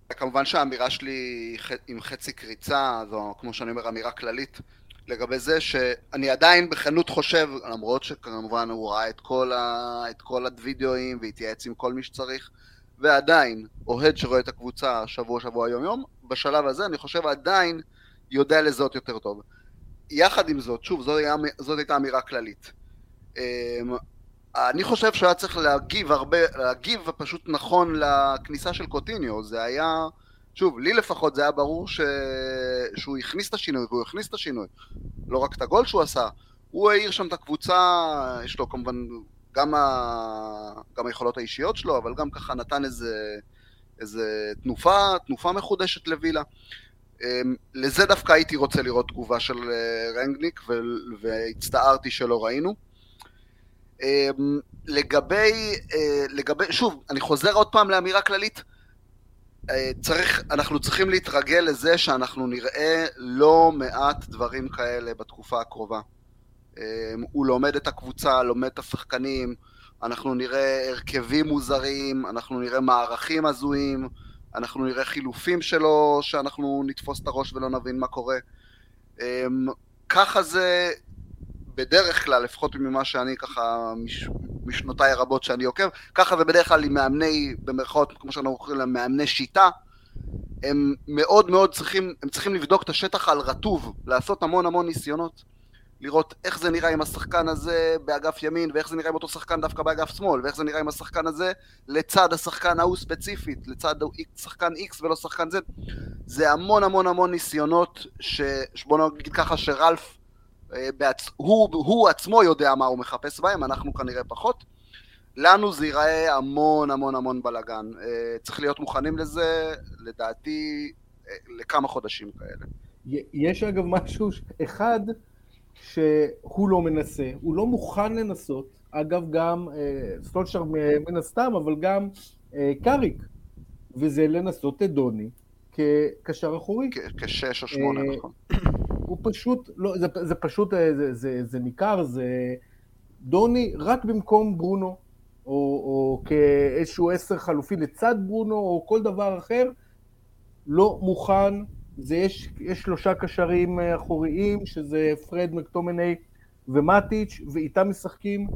כמובן שהאמירה שלי עם חצי קריצה, זו כמו שאני אומר אמירה כללית, לגבי זה שאני עדיין בכנות חושב, למרות שכמובן הוא ראה את כל, ה... את כל הווידאוים והתייעץ עם כל מי שצריך, ועדיין, אוהד שרואה את הקבוצה שבוע שבוע יום יום, בשלב הזה אני חושב עדיין יודע לזהות יותר טוב. יחד עם זאת, שוב, זאת, היה, זאת הייתה אמירה כללית. אמ, אני חושב שהיה צריך להגיב הרבה, להגיב פשוט נכון לכניסה של קוטיניו, זה היה, שוב, לי לפחות זה היה ברור ש... שהוא הכניס את השינוי, והוא הכניס את השינוי. לא רק את הגול שהוא עשה, הוא העיר שם את הקבוצה, יש לו כמובן גם, ה... גם היכולות האישיות שלו, אבל גם ככה נתן איזה, איזה תנופה, תנופה מחודשת לווילה. אמ, לזה דווקא הייתי רוצה לראות תגובה של אה, רנגניק, והצטערתי שלא ראינו. אמ, לגבי, אה, לגבי, שוב, אני חוזר עוד פעם לאמירה כללית, אה, צריך, אנחנו צריכים להתרגל לזה שאנחנו נראה לא מעט דברים כאלה בתקופה הקרובה. אמ, הוא לומד את הקבוצה, לומד את השחקנים, אנחנו נראה הרכבים מוזרים, אנחנו נראה מערכים הזויים, אנחנו נראה חילופים שלו, שאנחנו נתפוס את הראש ולא נבין מה קורה. אמ, ככה זה בדרך כלל, לפחות ממה שאני ככה, מש, משנותיי הרבות שאני עוקב, ככה זה בדרך כלל עם מאמני, במרכאות, כמו שאנחנו קוראים להם, מאמני שיטה, הם מאוד מאוד צריכים, הם צריכים לבדוק את השטח על רטוב, לעשות המון המון ניסיונות, לראות איך זה נראה עם השחקן הזה באגף ימין, ואיך זה נראה עם אותו שחקן דווקא באגף שמאל, ואיך זה נראה עם השחקן הזה לצד השחקן ההוא ספציפית, לצד שחקן X ולא שחקן Z. זה המון המון המון ניסיונות, ש... בוא נגיד ככה שרלף אה, בעצ... הוא, הוא עצמו יודע מה הוא מחפש בהם, אנחנו כנראה פחות. לנו זה ייראה המון המון המון בלאגן. אה, צריך להיות מוכנים לזה, לדעתי, אה, לכמה חודשים כאלה. יש אגב משהו אחד שהוא לא מנסה, הוא לא מוכן לנסות, אגב גם סטולשר מן הסתם, אבל גם קאריק, וזה לנסות את דוני כקשר אחורי. כשש או שמונה, נכון. הוא פשוט, לא, זה, זה פשוט, אה, זה, זה, זה ניכר, זה דוני רק במקום ברונו, או, או כאיזשהו עשר חלופי לצד ברונו, או כל דבר אחר, לא מוכן, זה יש, יש שלושה קשרים אה, אחוריים, שזה פרד, מקטומני ומטיץ', ואיתם משחקים,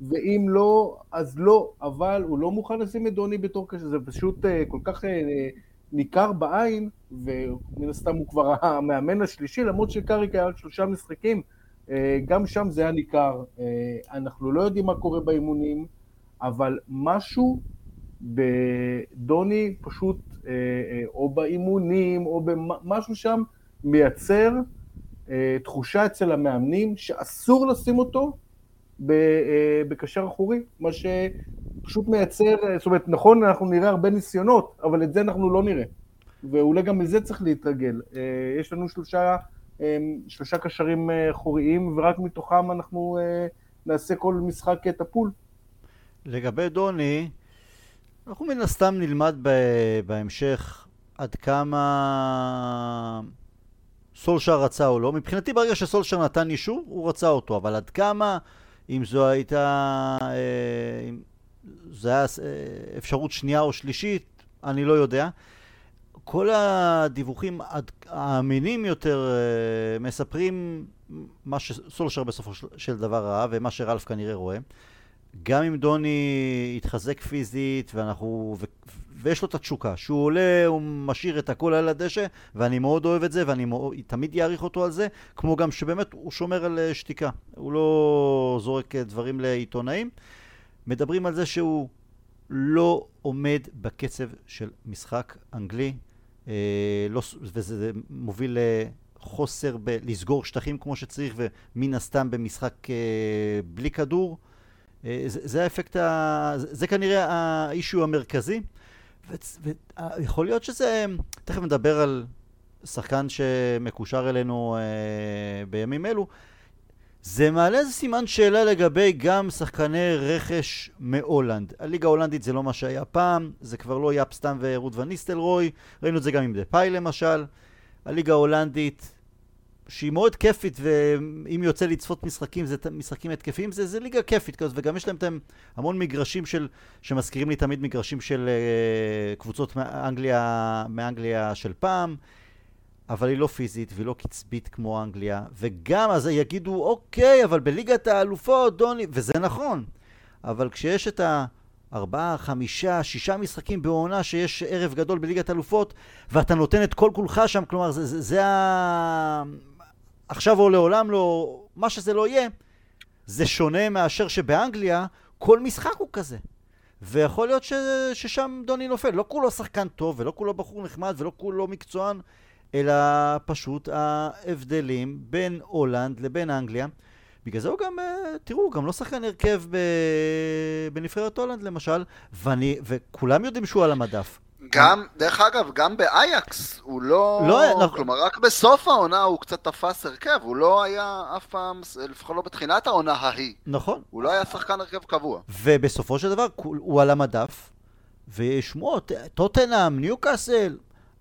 ואם לא, אז לא, אבל הוא לא מוכן לשים את דוני בתור קשר, זה פשוט אה, כל כך ניכר בעין, ומן הסתם הוא כבר המאמן השלישי, למרות שקאריק היה רק שלושה משחקים, אה, גם שם זה היה ניכר. אה, אנחנו לא יודעים מה קורה באימונים, אבל משהו בדוני פשוט, אה, או באימונים, או במשהו שם, מייצר תחושה אצל המאמנים שאסור לשים אותו בקשר אחורי, מה שפשוט מייצר, זאת אומרת, נכון, אנחנו נראה הרבה ניסיונות, אבל את זה אנחנו לא נראה. ואולי גם לזה צריך להתרגל. אה, יש לנו שלושה, אה, שלושה קשרים אה, אחוריים, ורק מתוכם אנחנו נעשה כל משחק את הפול. לגבי דוני, אנחנו מן הסתם נלמד בהמשך עד כמה סולשר רצה או לא. מבחינתי ברגע שסולשר נתן אישור, הוא רצה אותו, אבל עד כמה, אם זו הייתה, אם זו הייתה אפשרות שנייה או שלישית, אני לא יודע. כל הדיווחים האמינים יותר אה, מספרים מה שסולשר בסופו של דבר ראה ומה שרלף כנראה רואה. גם אם דוני התחזק פיזית ואנחנו, ו, ויש לו את התשוקה, שהוא עולה, הוא משאיר את הכל על הדשא ואני מאוד אוהב את זה ואני מאוד, תמיד אעריך אותו על זה, כמו גם שבאמת הוא שומר על אה, שתיקה, הוא לא זורק אה, דברים לעיתונאים. מדברים על זה שהוא לא עומד בקצב של משחק אנגלי. אה, לא, וזה מוביל לחוסר בלסגור שטחים כמו שצריך, ומן הסתם במשחק אה, בלי כדור. אה, זה, האפקט, ה, זה כנראה האישו המרכזי. ויכול להיות שזה, תכף נדבר על שחקן שמקושר אלינו אה, בימים אלו, זה מעלה איזה סימן שאלה לגבי גם שחקני רכש מהולנד. הליגה ההולנדית זה לא מה שהיה פעם, זה כבר לא יאפ סטאם ורות וניסטלרוי, ראינו את זה גם עם דה פאי למשל. הליגה ההולנדית, שהיא מאוד כיפית, ואם יוצא לצפות משחקים, זה משחקים התקפיים, זה, זה ליגה כיפית כזאת, וגם יש להם המון מגרשים של, שמזכירים לי תמיד מגרשים של uh, קבוצות מאנגליה, מאנגליה של פעם. אבל היא לא פיזית והיא לא קצבית כמו אנגליה, וגם אז יגידו, אוקיי, אבל בליגת האלופות, דוני, וזה נכון, אבל כשיש את הארבעה, חמישה, שישה משחקים בעונה שיש ערב גדול בליגת האלופות, ואתה נותן את כל כולך שם, כלומר, זה, זה, זה ה... עכשיו או לעולם לא, מה שזה לא יהיה, זה שונה מאשר שבאנגליה כל משחק הוא כזה. ויכול להיות ש... ששם דוני נופל. לא כולו שחקן טוב, ולא כולו בחור נחמד, ולא כולו מקצוען, אלא פשוט ההבדלים בין הולנד לבין אנגליה. בגלל זה הוא גם, אה, תראו, הוא גם לא שחקן הרכב ב... בנבחרת הולנד למשל, ואני, וכולם יודעים שהוא על המדף. גם, דרך אגב, גם באייקס, הוא לא... לא, לא... כלומר, רק בסוף העונה הוא קצת תפס הרכב, הוא לא היה אף פעם, לפחות לא בתחילת העונה ההיא. נכון. הוא לא היה שחקן הרכב קבוע. ובסופו של דבר, הוא על המדף, ושמועות, טוטנאם, ניוקאסל,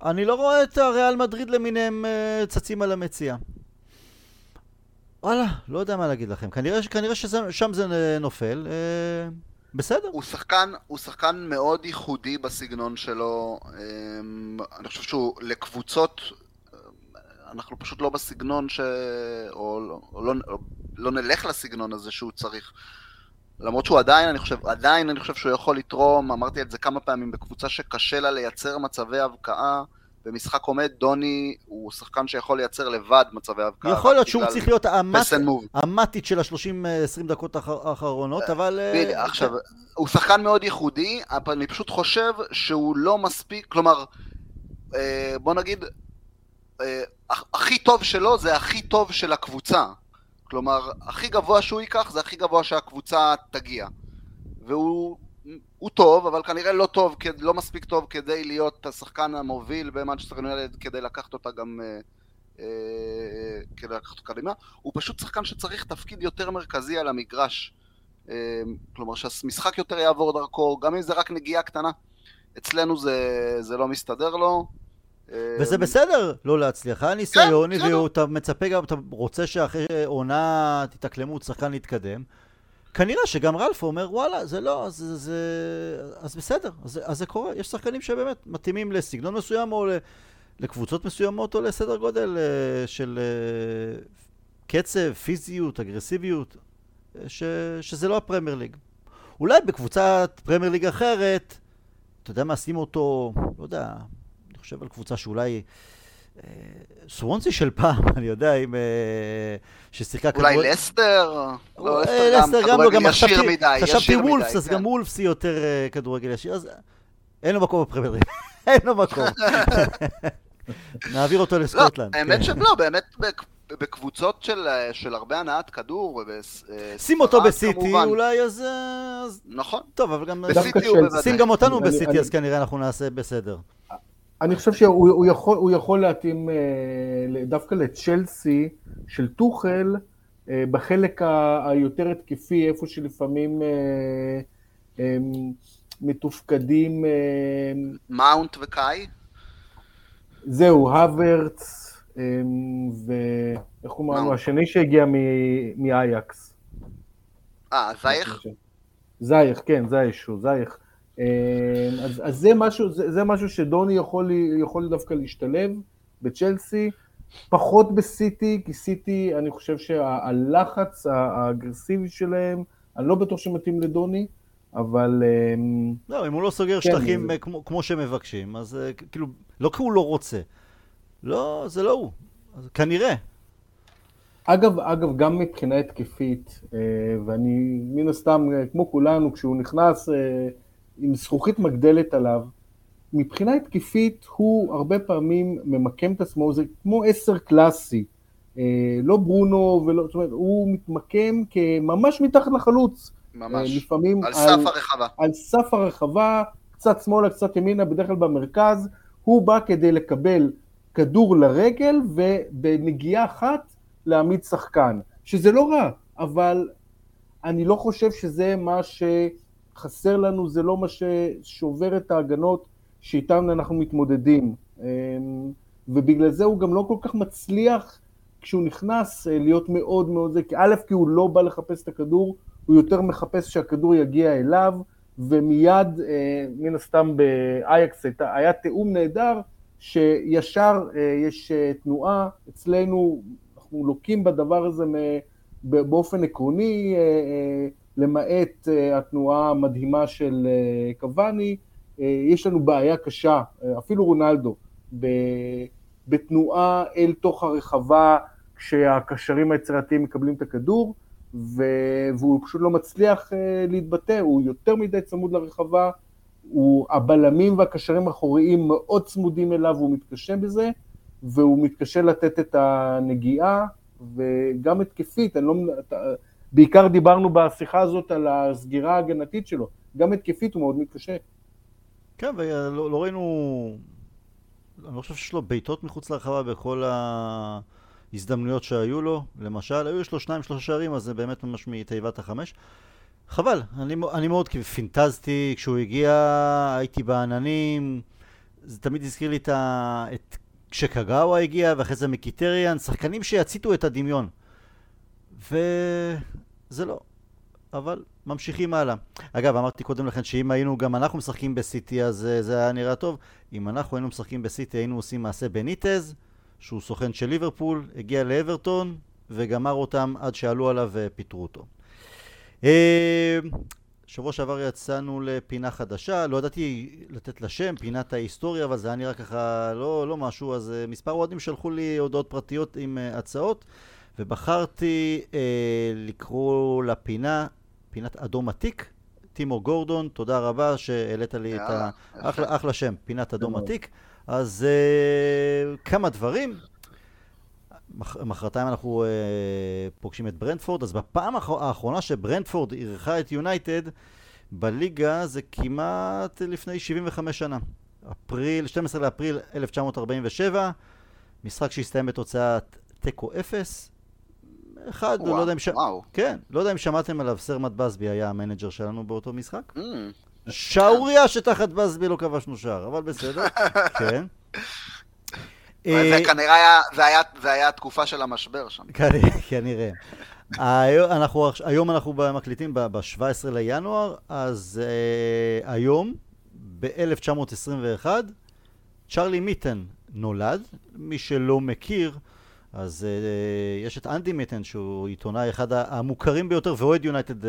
אני לא רואה את הריאל מדריד למיניהם אה, צצים על המציאה. וואלה, לא יודע מה להגיד לכם. כנראה, כנראה ששם זה נופל. בסדר. הוא שחקן, הוא שחקן מאוד ייחודי בסגנון שלו. אמ, אני חושב שהוא לקבוצות, אנחנו פשוט לא בסגנון ש... או, לא, לא, לא נלך לסגנון הזה שהוא צריך. למרות שהוא עדיין, אני חושב, עדיין אני חושב שהוא יכול לתרום, אמרתי את זה כמה פעמים, בקבוצה שקשה לה לייצר מצבי הבקעה. במשחק עומד, דוני הוא שחקן שיכול לייצר לבד מצבי הבקעה. יכול להיות שהוא צריך להיות המטית של ה-30-20 דקות האחרונות, אבל... אה, עכשיו, הוא שחקן מאוד ייחודי, אבל אני פשוט חושב שהוא לא מספיק, כלומר, אה, בוא נגיד, אה, הכי טוב שלו זה הכי טוב של הקבוצה. כלומר, הכי גבוה שהוא ייקח זה הכי גבוה שהקבוצה תגיע. והוא הוא טוב, אבל כנראה לא טוב, לא מספיק טוב כדי להיות השחקן המוביל במנצ'סטר יונלד, כדי לקחת אותה גם... אה, אה, כדי לקחת אותה קדימה. הוא פשוט שחקן שצריך תפקיד יותר מרכזי על המגרש. אה, כלומר שהמשחק יותר יעבור דרכו, גם אם זה רק נגיעה קטנה. אצלנו זה, זה לא מסתדר לו. וזה בסדר לא להצליח, היה ניסיון, כן, הביאו, אתה מצפה גם, אתה רוצה שאחרי עונה תתאקלמו, שחקן להתקדם. כנראה שגם רלף אומר, וואלה, זה לא, אז, זה, זה, אז בסדר, אז, אז זה קורה. יש שחקנים שבאמת מתאימים לסגנון מסוים או לקבוצות מסוימות או לסדר גודל אה, של אה, קצב, פיזיות, אגרסיביות, אה, ש, שזה לא הפרמייר ליג. אולי בקבוצת פרמייר ליג אחרת, אתה יודע מה, שים אותו, לא יודע, אני חושב על קבוצה שאולי... סוונסי של פעם, אני יודע, אם... אה, ששיחקה כדורגל... אולי לסטר? לא, לסטר גם לא, גם חשבתי וולפס, אז כן. גם וולפס היא יותר אה, כדורגל ישיר, אז אין לו מקום בפרמייר אין לו מקום. נעביר אותו לסקוטלנד. לא, האמת כן. שלא, באמת בקבוצות של, אה, של הרבה הנעת כדור, שים אותו בסיטי אולי, אז... נכון. טוב, אבל גם... שים גם אותנו בסיטי, אז כנראה אנחנו נעשה בסדר. אני חושב שהוא יכול, יכול להתאים אה, דווקא לצ'לסי של טוחל אה, בחלק היותר התקפי, איפה שלפעמים אה, מתופקדים... מאונט וקאי? זהו, הוורץ, ואיך הוא אמרנו, השני שהגיע מאייקס. אה, זייך? זייך, כן, זייך, זייך. אמ, אז, אז זה, משהו, זה, זה משהו שדוני יכול, יכול דווקא להשתלב בצ'לסי, פחות בסיטי, כי סיטי, אני חושב שהלחץ האגרסיבי שלהם, אני לא בטוח שמתאים לדוני, אבל... אמ, לא, אם הוא לא סוגר כן, שטחים זה... כמו, כמו שמבקשים, אז אה, כאילו, לא כי הוא לא רוצה. לא, זה לא הוא. אז כנראה. אגב, אגב, גם מבחינה התקפית, אה, ואני מן הסתם, אה, כמו כולנו, כשהוא נכנס עם זכוכית מגדלת עליו, מבחינה התקפית הוא הרבה פעמים ממקם את עצמו, זה כמו עשר קלאסי, אה, לא ברונו ולא, זאת אומרת, הוא מתמקם כממש מתחת לחלוץ. ממש, לפעמים על סף הרחבה. על סף הרחבה, קצת שמאלה, קצת ימינה, בדרך כלל במרכז, הוא בא כדי לקבל כדור לרגל ובנגיעה אחת להעמיד שחקן, שזה לא רע, אבל אני לא חושב שזה מה ש... חסר לנו זה לא מה ששובר את ההגנות שאיתן אנחנו מתמודדים. אמ, ובגלל זה הוא גם לא כל כך מצליח כשהוא נכנס אה, להיות מאוד מאוד זה, כי א', כי הוא לא בא לחפש את הכדור, הוא יותר מחפש שהכדור יגיע אליו, ומיד, אה, מן הסתם באייקס היה תיאום נהדר, שישר יש תנועה, אצלנו אנחנו לוקים בדבר הזה באופן עקרוני, למעט התנועה המדהימה של קוואני, יש לנו בעיה קשה, אפילו רונלדו, בתנועה אל תוך הרחבה כשהקשרים היצירתיים מקבלים את הכדור, והוא פשוט לא מצליח להתבטא, הוא יותר מדי צמוד לרחבה, הוא, הבלמים והקשרים האחוריים מאוד צמודים אליו, הוא מתקשה בזה, והוא מתקשה לתת את הנגיעה, וגם התקפית, אני לא... בעיקר דיברנו בשיחה הזאת על הסגירה ההגנתית שלו, גם התקפית הוא מאוד מתקשה. כן, ולא לא ראינו, אני לא חושב שיש לו בעיטות מחוץ לרחבה בכל ההזדמנויות שהיו לו, למשל, היו יש לו שניים שלושה שערים, אז זה באמת ממש מתיבת החמש. חבל, אני, אני מאוד פינטזתי, כשהוא הגיע הייתי בעננים, זה תמיד הזכיר לי את, את כשקגאווה הגיע, ואחרי זה מקיטריאן, שחקנים שיציתו את הדמיון. וזה לא. אבל ממשיכים הלאה. אגב, אמרתי קודם לכן שאם היינו גם אנחנו משחקים בסיטי אז uh, זה היה נראה טוב. אם אנחנו היינו משחקים בסיטי היינו עושים מעשה בניטז, שהוא סוכן של ליברפול, הגיע לאברטון וגמר אותם עד שעלו עליו ופיטרו אותו. Uh, שבוע שעבר יצאנו לפינה חדשה, לא ידעתי לתת לה שם, פינת ההיסטוריה, אבל זה היה נראה ככה לא, לא משהו, אז מספר אוהדים שלחו לי הודעות פרטיות עם הצעות, ובחרתי uh, לקרוא לפינה פינת אדום עתיק. טימור גורדון, תודה רבה שהעלית לי את ה... אחלה, אחלה שם, פינת אדום עתיק. אז uh, כמה דברים. מחרתיים אנחנו אה, פוגשים את ברנטפורד, אז בפעם האחרונה שברנטפורד אירחה את יונייטד בליגה זה כמעט לפני 75 שנה. אפריל, 12 לאפריל 1947, משחק שהסתיים בתוצאת תיקו אפס. אחד, וואו, לא יודע אם ש... וואו. כן, לא יודע אם שמעתם עליו, סר מאט באסבי היה ה manager שלנו באותו משחק. אממ. שערוריה שתחת באסבי לא כבשנו שער, אבל בסדר, כן. זה אה, כנראה היה, זה היה, זה היה התקופה של המשבר שם. כנראה. אנחנו, היום אנחנו מקליטים ב-17 לינואר, אז uh, היום, ב-1921, צ'רלי מיטן נולד. מי שלא מכיר, אז uh, יש את אנדי מיטן, שהוא עיתונאי אחד המוכרים ביותר, ואוהד יונייטד uh,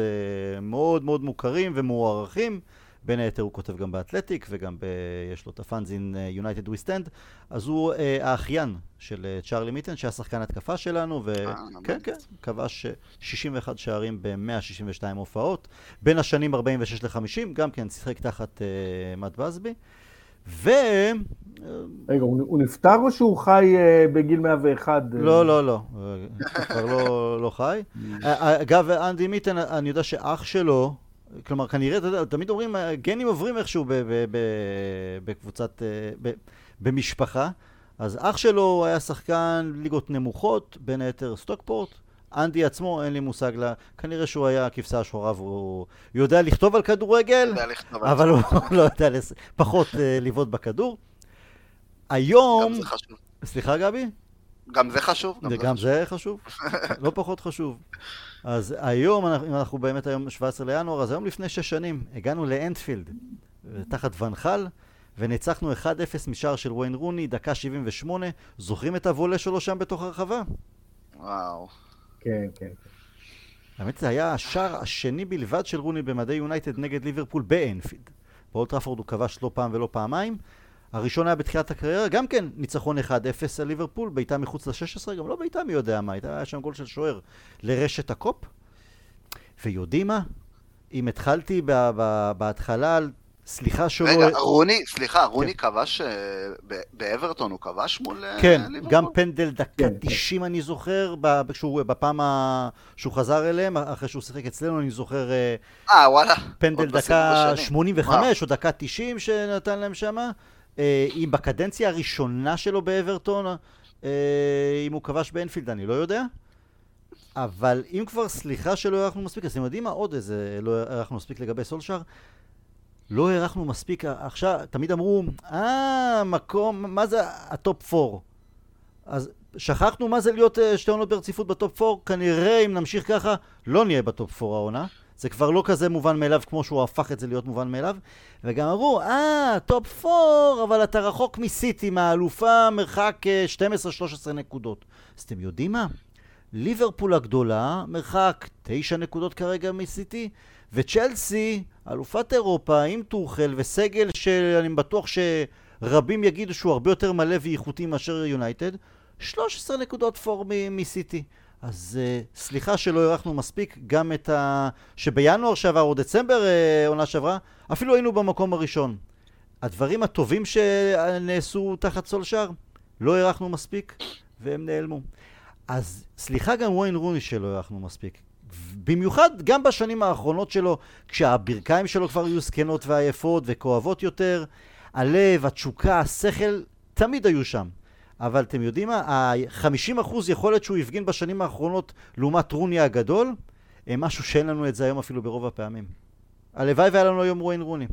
מאוד מאוד מוכרים ומוערכים. בין היתר הוא כותב גם באתלטיק וגם ב... יש לו את ה fanzine United We Stand אז הוא אה, האחיין של אה, צ'ארלי מיטן שהיה שחקן התקפה שלנו וכן כן כבש 61 שערים ב-162 הופעות. בין השנים 46 ל-50 גם כן שיחק תחת אה, מאט באסבי ו... רגע, הוא נפטר או שהוא חי אה, בגיל 101? לא, לא, לא, הוא כבר לא, לא חי. אגב, אנדי מיטן, אני יודע שאח שלו, כלומר, כנראה, אתה יודע, תמיד אומרים, גנים עוברים איכשהו בקבוצת, במשפחה. אז אח שלו היה שחקן ליגות נמוכות, בין היתר סטוקפורט. אנדי עצמו, אין לי מושג לה, כנראה שהוא היה הכבשה השחורה והוא יודע לכתוב על כדורגל, אבל הוא לא יודע לס... פחות uh, לבעוט בכדור. היום... גם זה חשוב. סליחה, גבי? גם זה חשוב. גם, גם זה חשוב, לא פחות חשוב. אז היום, אם אנחנו באמת היום 17 לינואר, אז היום לפני שש שנים הגענו לאנדפילד, תחת ונחל, וניצחנו 1-0 משער של וויין רוני, דקה 78. זוכרים את הוולה שלו שם בתוך הרחבה? וואו. כן, כן. האמת זה היה השער השני בלבד של רוני במדי יונייטד נגד ליברפול באנפילד. באולטראפורד הוא כבש לא פעם ולא פעמיים. הראשון היה בתחילת הקריירה, גם כן ניצחון 1-0 על ליברפול, בעיטה מחוץ ל-16, גם לא בעיטה מי יודע מה, היה שם גול של שוער לרשת הקופ. ויודעים מה? אם התחלתי בהתחלה על סליחה שלא... רגע, רוני, סליחה, רוני כן. כבש אה, באברטון, הוא כבש מול אה, כן, ליברפול? כן, גם פנדל דקה כן, 90 כן. אני זוכר, שהוא, בפעם ה... שהוא חזר אליהם, אחרי שהוא שיחק אצלנו, אני זוכר... אה, אה וואלה. פנדל דקה 85 או דקה 90 שנתן להם שם. אם בקדנציה הראשונה שלו באוורטון, אם הוא כבש באנפילד, אני לא יודע. אבל אם כבר סליחה שלא הערכנו מספיק, אז אתם יודעים מה עוד איזה לא הערכנו מספיק לגבי סולשאר? לא הערכנו מספיק, עכשיו, תמיד אמרו, אה, מקום, מה זה ה top 4? אז שכחנו מה זה להיות אה, שתי עונות ברציפות ב top 4, כנראה אם נמשיך ככה, לא נהיה ב top 4 העונה. זה כבר לא כזה מובן מאליו כמו שהוא הפך את זה להיות מובן מאליו. וגם אמרו, אה, top 4, אבל אתה רחוק מסיטי, מהאלופה, מרחק 12-13 אה, נקודות. אז אתם יודעים מה? ליברפול הגדולה, מרחק 9 נקודות כרגע מסיטי, וצ'לסי, אלופת אירופה, עם טורחל וסגל שאני בטוח שרבים יגידו שהוא הרבה יותר מלא ואיכותי מאשר יונייטד, 13 נקודות פור מסיטי. אז uh, סליחה שלא הארכנו מספיק, גם את ה... שבינואר שעבר או דצמבר uh, עונה שעברה, אפילו היינו במקום הראשון. הדברים הטובים שנעשו תחת סולשאר, לא הארכנו מספיק, והם נעלמו. אז סליחה גם וויין רוני שלא הארכנו מספיק. במיוחד גם בשנים האחרונות שלו, כשהברכיים שלו כבר היו זקנות ועייפות וכואבות יותר, הלב, התשוקה, השכל, תמיד היו שם. אבל אתם יודעים מה? ה-50% יכולת שהוא הפגין בשנים האחרונות לעומת רוני הגדול, הם משהו שאין לנו את זה היום אפילו ברוב הפעמים. הלוואי והיה לנו היום רוין רוני.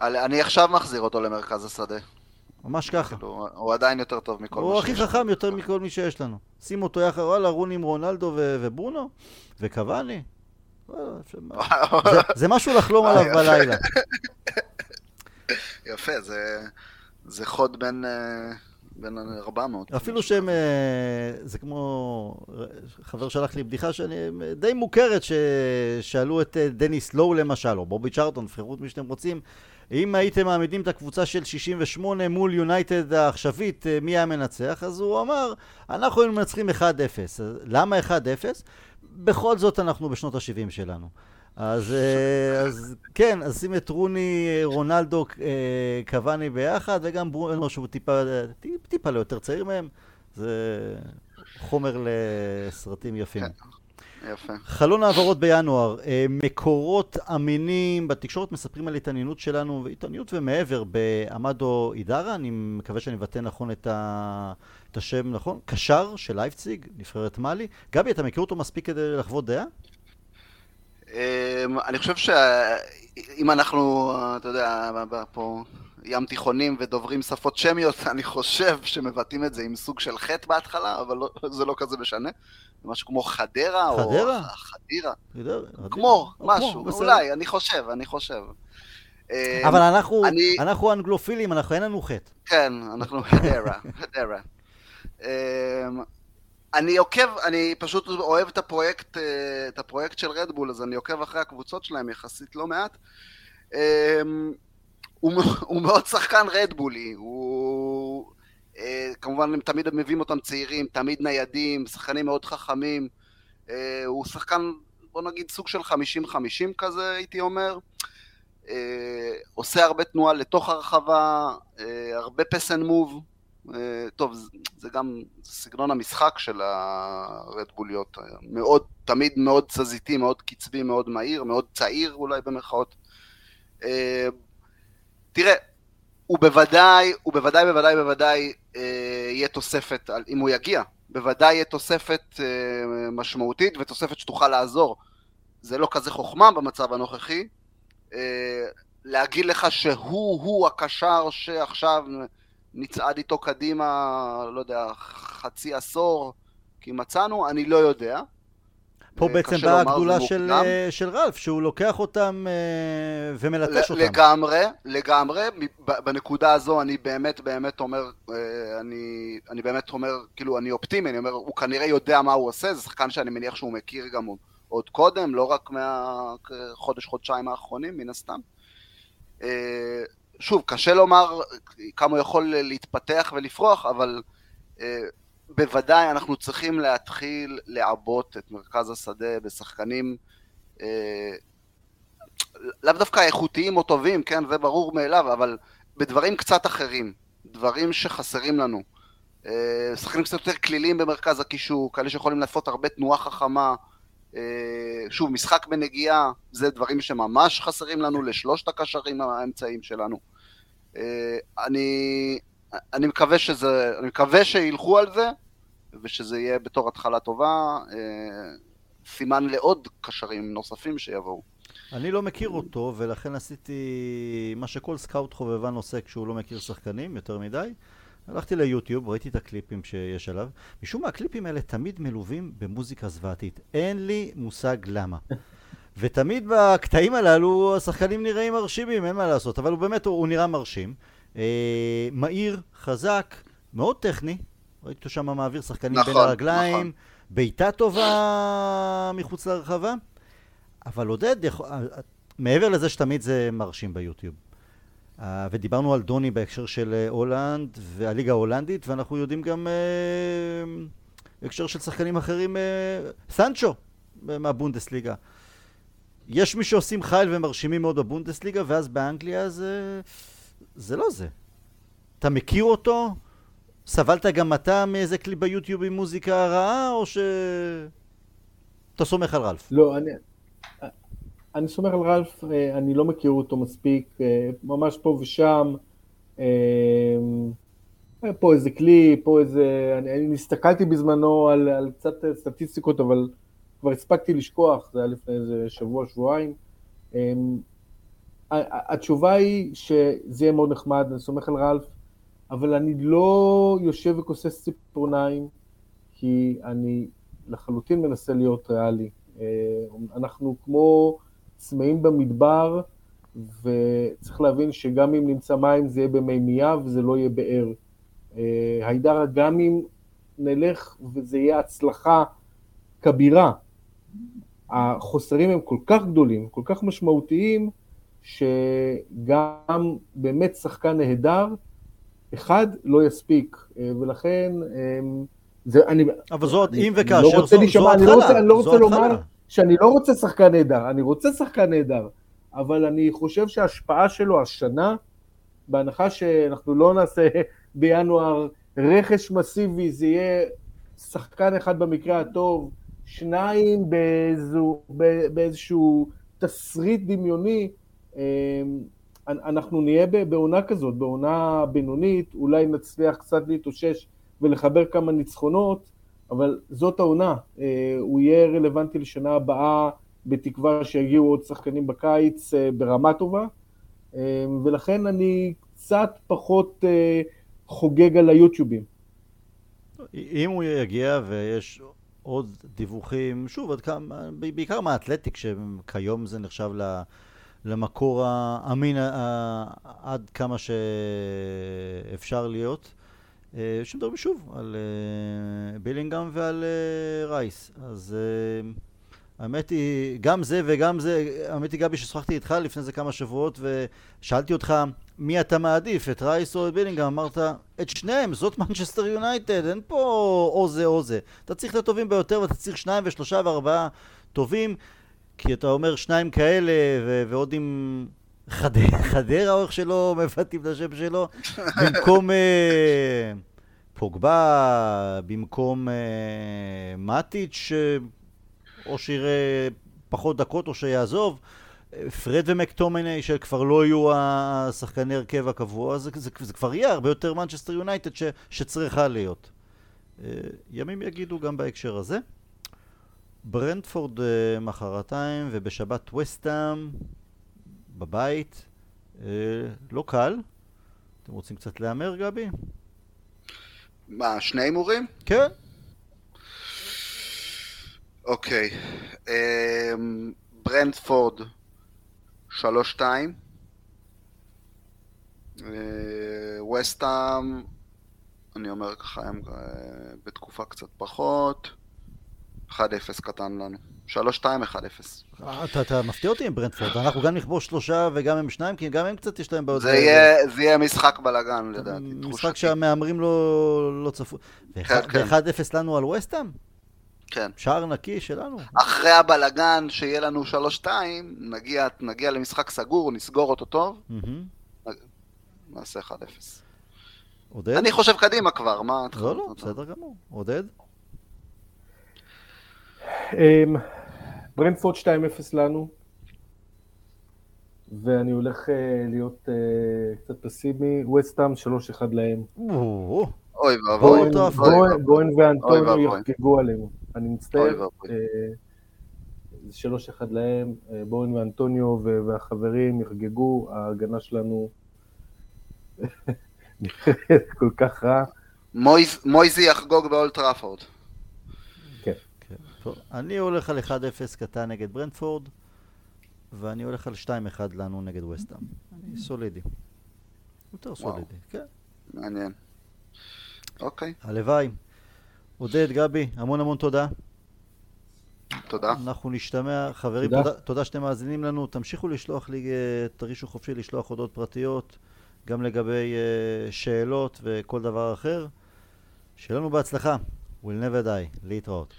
אני עכשיו מחזיר אותו למרכז השדה. ממש ככה. כאילו, הוא עדיין יותר טוב מכל הוא הכי חכם יותר מכל מי שיש לנו. שים אותו יחד, וואלה, רוני עם רונלדו וברונו, וקוואני. זה משהו לחלום עליו בלילה. יפה, זה חוד בין... אה, בין 400. אפילו שהם, אה, זה כמו, חבר שלח לי בדיחה שאני, די מוכרת, ששאלו את אה, דניס לואו למשל, או בובי צ'ארטון, תבחרו את מי שאתם רוצים, אם הייתם מעמידים את הקבוצה של 68 מול יונייטד העכשווית, אה, מי היה מנצח? אז הוא אמר, אנחנו היינו מנצחים 1-0. למה 1-0? בכל זאת אנחנו בשנות ה-70 שלנו. אז, אה, אז כן, אז שים את רוני, רונלדו, אה, קוואני ביחד, וגם ברונו שהוא טיפה, טיפה, טיפה לא יותר צעיר מהם. זה חומר לסרטים יפים. יפה. חלון העברות בינואר, אה, מקורות אמינים בתקשורת מספרים על התעניינות שלנו, התעניינות ומעבר, בעמדו אידרה, אני מקווה שאני מבטא נכון את, ה... את השם נכון, קשר של לייפציג, נבחרת מאלי. גבי, אתה מכיר אותו מספיק כדי לחוות דעה? אמ, אני חושב שאם אנחנו, אתה יודע, פה ים תיכונים ודוברים שפות שמיות, אני חושב שמבטאים את זה עם סוג של חטא בהתחלה, אבל לא, זה לא כזה משנה. משהו כמו חדרה, חדרה? או חדירה. כמו, משהו, אולי, אני חושב, אני חושב. אמ, אבל אנחנו, אני... אנחנו אנגלופילים, אנחנו אין לנו חטא. כן, אנחנו חדרה, חדרה. אמ, אני עוקב, אני פשוט אוהב את הפרויקט, אה, את הפרויקט של רדבול, אז אני עוקב אחרי הקבוצות שלהם יחסית לא מעט. הוא, הוא מאוד שחקן רדבולי, הוא... אה, כמובן הם תמיד מביאים אותם צעירים, תמיד ניידים, שחקנים מאוד חכמים. אה, הוא שחקן, בוא נגיד, סוג של 50-50 כזה, הייתי אומר. עושה הרבה תנועה לתוך הרחבה, הרבה פס אנד מוב. אה, טוב, זה גם סגנון המשחק של הרדבוליות, מאוד, תמיד מאוד תזזיתי, מאוד קצבי, מאוד מהיר, מאוד צעיר אולי במרכאות. אה, תראה, הוא בוודאי, הוא בוודאי, בוודאי, בוודאי אה, יהיה תוספת, אם הוא יגיע, בוודאי יהיה תוספת משמעותית ותוספת שתוכל לעזור. זה לא כזה חוכמה במצב הנוכחי. להגיד לך שהוא-הוא הקשר שעכשיו נצעד איתו קדימה, לא יודע, חצי עשור, כי מצאנו, אני לא יודע. פה בעצם באה הגדולה של, אה, של רלף, שהוא לוקח אותם אה, ומלטש אותם. לגמרי, לגמרי. בנקודה הזו אני באמת באמת אומר, אה, אני, אני באמת אומר, כאילו, אני אופטימי, אני אומר, הוא כנראה יודע מה הוא עושה, זה שחקן שאני מניח שהוא מכיר גם עוד קודם, לא רק מהחודש, חודשיים האחרונים, מן הסתם. שוב, קשה לומר כמה הוא יכול להתפתח ולפרוח, אבל אה, בוודאי אנחנו צריכים להתחיל לעבות את מרכז השדה בשחקנים אה, לאו דווקא איכותיים או טובים, כן, זה ברור מאליו, אבל בדברים קצת אחרים, דברים שחסרים לנו. אה, שחקנים קצת יותר כלילים במרכז הקישור, כאלה שיכולים לעשות הרבה תנועה חכמה. אה, שוב, משחק בנגיעה, זה דברים שממש חסרים לנו לשלושת הקשרים האמצעיים שלנו. אני, אני מקווה שזה, אני מקווה שילכו על זה, ושזה יהיה בתור התחלה טובה, אה, סימן לעוד קשרים נוספים שיבואו. אני לא מכיר אותו, ולכן עשיתי מה שכל סקאוט חובבן עושה כשהוא לא מכיר שחקנים יותר מדי. הלכתי ליוטיוב, ראיתי את הקליפים שיש עליו. משום מה הקליפים האלה תמיד מלווים במוזיקה זוועתית. אין לי מושג למה. ותמיד בקטעים הללו השחקנים נראים מרשימים, אין מה לעשות, אבל הוא באמת, הוא, הוא נראה מרשים. אה, מהיר, חזק, מאוד טכני, ראיתי אותו שם מעביר שחקנים נכון, בין הרגליים, נכון. בעיטה טובה מחוץ לרחבה, אבל עודד, יכול, אה, מעבר לזה שתמיד זה מרשים ביוטיוב. Uh, ודיברנו על דוני בהקשר של uh, הולנד והליגה ההולנדית, ואנחנו יודעים גם uh, בהקשר של שחקנים אחרים, uh, סנצ'ו מהבונדסליגה. יש מי שעושים חייל ומרשימים מאוד בבונדסליגה, ואז באנגליה זה, זה לא זה. אתה מכיר אותו? סבלת גם אתה מאיזה קליפ ביוטיוב עם מוזיקה רעה, או ש... אתה סומך על רלף? לא, אני, אני סומך על רלף, אה, אני לא מכיר אותו מספיק, אה, ממש פה ושם. אה, פה איזה קליפ, פה איזה... אני, אני הסתכלתי בזמנו על, על קצת סטטיסטיקות, אבל כבר הספקתי לשכוח, זה היה לפני איזה שבוע, שבועיים. התשובה היא שזה יהיה מאוד נחמד, אני סומך על רלף, אבל אני לא יושב וכוסס ציפורניים, כי אני לחלוטין מנסה להיות ריאלי. אנחנו כמו צמאים במדבר, וצריך להבין שגם אם נמצא מים זה יהיה במימייה וזה לא יהיה באר. היידרה, גם אם נלך וזה יהיה הצלחה כבירה, החוסרים הם כל כך גדולים, כל כך משמעותיים, שגם באמת שחקן נהדר, אחד לא יספיק, ולכן זה, אני... אבל זאת, אם וכאשר, לא זו, זו התחלה. אני לא רוצה, אני לא רוצה לומר שאני לא רוצה שחקן נהדר, אני רוצה שחקן נהדר, אבל אני חושב שההשפעה שלו השנה, בהנחה שאנחנו לא נעשה בינואר רכש מסיבי, זה יהיה שחקן אחד במקרה הטוב, שניים באיזו, באיזשהו תסריט דמיוני, אמ, אנחנו נהיה בעונה כזאת, בעונה בינונית, אולי נצליח קצת להתאושש ולחבר כמה ניצחונות, אבל זאת העונה, אה, הוא יהיה רלוונטי לשנה הבאה, בתקווה שיגיעו עוד שחקנים בקיץ אה, ברמה טובה, אה, ולכן אני קצת פחות חוגג על היוטיובים. אם הוא יגיע ויש עוד דיווחים, שוב, עד כמה, בעיקר מהאתלטיק, שכיום זה נחשב למקור האמין עד כמה שאפשר להיות. אה, שמדברים שוב על אה, בילינגהם ועל אה, רייס. אז האמת היא, גם זה וגם זה, האמת היא גבי ששוחחתי איתך לפני זה כמה שבועות ושאלתי אותך מי אתה מעדיף, את רייס או את בילינגהם, אמרת את שניהם, זאת מנצ'סטר יונייטד, אין פה או זה או זה. אתה צריך את הטובים ביותר ואתה צריך שניים ושלושה וארבעה טובים, כי אתה אומר שניים כאלה ו- ועוד עם חדרה, או איך מבטאים את השם שלו, במקום אה, פוגבה, במקום אה, מטיץ', אה, או שיראה פחות דקות או שיעזוב. פרד ומקטומני שכבר לא יהיו השחקני הרכב הקבוע, זה, זה, זה כבר יהיה הרבה יותר מנצ'סטר יונייטד שצריכה להיות. ימים יגידו גם בהקשר הזה. ברנדפורד מחרתיים ובשבת וסטאם בבית, אה, לא קל. אתם רוצים קצת להמר, גבי? מה, שני הימורים? כן. אוקיי. אה, ברנדפורד, שלוש-שתיים. וסטאם, אני אומר ככה, הם בתקופה קצת פחות. 1-0 קטן לנו. 3-2, 1-0. אתה מפתיע אותי עם ברנדפורד, אנחנו גם נכבוש שלושה וגם הם שניים, כי גם הם קצת יש להם בעיות. זה יהיה משחק בלאגן לדעתי, משחק שהמהמרים לא צפו. ו-1-0 לנו על ווסטהאם? כן. שער נקי שלנו. אחרי הבלאגן שיהיה לנו 3-2, נגיע למשחק סגור, נסגור אותו טוב, נעשה 1-0. עודד? אני חושב קדימה כבר, מה... לא, לא, בסדר גמור. עודד? אמ, ברנפורד 2-0 לנו, ואני הולך uh, להיות uh, קצת פסימי, וסטאם 3-1 להם. אוי ואבוי. גוין ואנטוניו יחגגו עלינו, אני מצטער. 3-1 אה, להם, בוין ואנטוניו והחברים יחגגו, ההגנה שלנו כל כך רע. מויזי יחגוג באולטראפורד. אני הולך על 1-0 קטן נגד ברנדפורד. ואני הולך על 2-1 לנו נגד וסטאם. אני סולידי. יותר סולידי, כן. מעניין. אוקיי. הלוואי. עודד, גבי, המון המון תודה. תודה. אנחנו נשתמע. חברים, תודה, תודה, תודה שאתם מאזינים לנו. תמשיכו לשלוח לי, אה, תרגישו חופשי לשלוח הודעות פרטיות, גם לגבי uh, שאלות וכל דבר אחר. שיהיה לנו בהצלחה. We'll never die. להתראות.